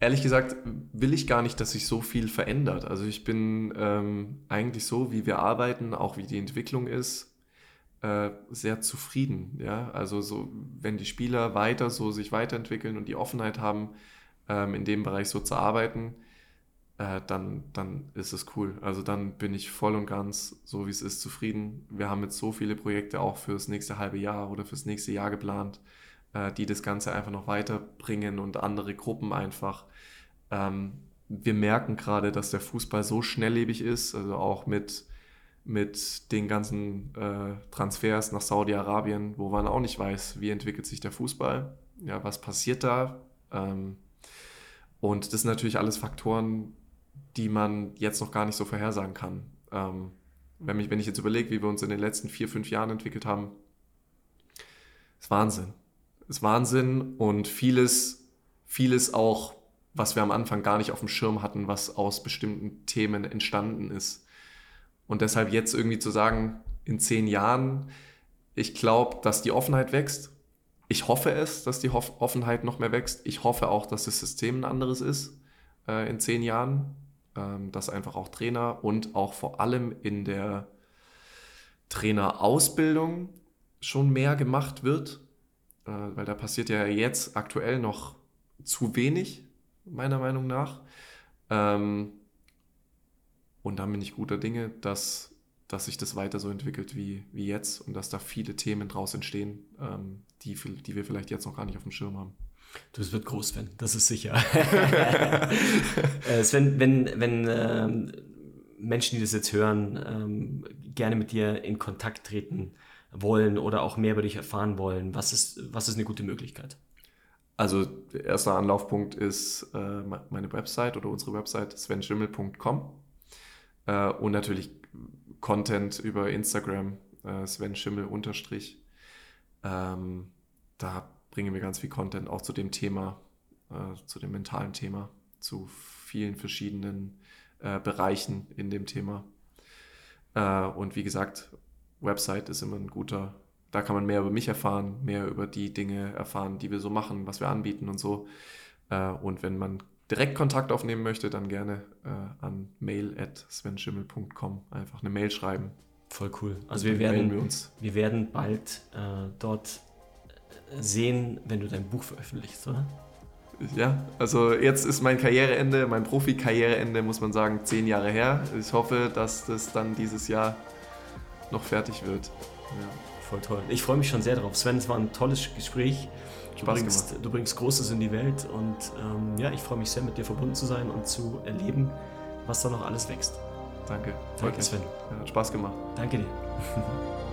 ehrlich gesagt will ich gar nicht, dass sich so viel verändert. Also ich bin ähm, eigentlich so, wie wir arbeiten, auch wie die Entwicklung ist, äh, sehr zufrieden. Ja, also so, wenn die Spieler weiter so sich weiterentwickeln und die Offenheit haben, ähm, in dem Bereich so zu arbeiten, äh, dann, dann ist es cool. Also dann bin ich voll und ganz, so wie es ist, zufrieden. Wir haben jetzt so viele Projekte auch fürs nächste halbe Jahr oder fürs nächste Jahr geplant äh, die das Ganze einfach noch weiterbringen und andere Gruppen einfach. Ähm, wir merken gerade, dass der Fußball so schnelllebig ist, also auch mit, mit den ganzen äh, Transfers nach Saudi-Arabien, wo man auch nicht weiß, wie entwickelt sich der Fußball, ja, was passiert da. Ähm, und das sind natürlich alles Faktoren, die man jetzt noch gar nicht so vorhersagen kann. Ähm, wenn, mich, wenn ich jetzt überlege, wie wir uns in den letzten vier, fünf Jahren entwickelt haben, ist Wahnsinn ist Wahnsinn und vieles, vieles auch, was wir am Anfang gar nicht auf dem Schirm hatten, was aus bestimmten Themen entstanden ist. Und deshalb jetzt irgendwie zu sagen, in zehn Jahren, ich glaube, dass die Offenheit wächst. Ich hoffe es, dass die Offenheit noch mehr wächst. Ich hoffe auch, dass das System ein anderes ist äh, in zehn Jahren. Ähm, dass einfach auch Trainer und auch vor allem in der Trainerausbildung schon mehr gemacht wird äh, weil da passiert ja jetzt aktuell noch zu wenig, meiner Meinung nach. Ähm, und dann bin ich guter Dinge, dass, dass sich das weiter so entwickelt wie, wie jetzt und dass da viele Themen draus entstehen, ähm, die, die wir vielleicht jetzt noch gar nicht auf dem Schirm haben. Du, es wird groß, Sven, das ist sicher. äh, Sven, wenn, wenn ähm, Menschen, die das jetzt hören, ähm, gerne mit dir in Kontakt treten wollen oder auch mehr über dich erfahren wollen, was ist, was ist eine gute Möglichkeit? Also der erste Anlaufpunkt ist äh, meine Website oder unsere Website svenschimmel.com äh, und natürlich Content über Instagram, äh, Sven Schimmel unterstrich. Ähm, da bringen wir ganz viel Content auch zu dem Thema, äh, zu dem mentalen Thema, zu vielen verschiedenen äh, Bereichen in dem Thema. Äh, und wie gesagt, Website ist immer ein guter, da kann man mehr über mich erfahren, mehr über die Dinge erfahren, die wir so machen, was wir anbieten und so. Äh, und wenn man direkt Kontakt aufnehmen möchte, dann gerne äh, an mail at svenschimmel.com einfach eine Mail schreiben. Voll cool. Also wir werden, wir, uns. wir werden bald äh, dort sehen, wenn du dein Buch veröffentlichst, oder? Ja, also jetzt ist mein Karriereende, mein Profi-Karriereende, muss man sagen, zehn Jahre her. Ich hoffe, dass das dann dieses Jahr noch fertig wird. Ja. Voll toll. Ich freue mich schon sehr drauf. Sven, es war ein tolles Gespräch. Du bringst, du bringst, Großes in die Welt und ähm, ja, ich freue mich sehr, mit dir verbunden zu sein und zu erleben, was da noch alles wächst. Danke. Danke, Sven. Ja, hat Spaß gemacht. Danke dir.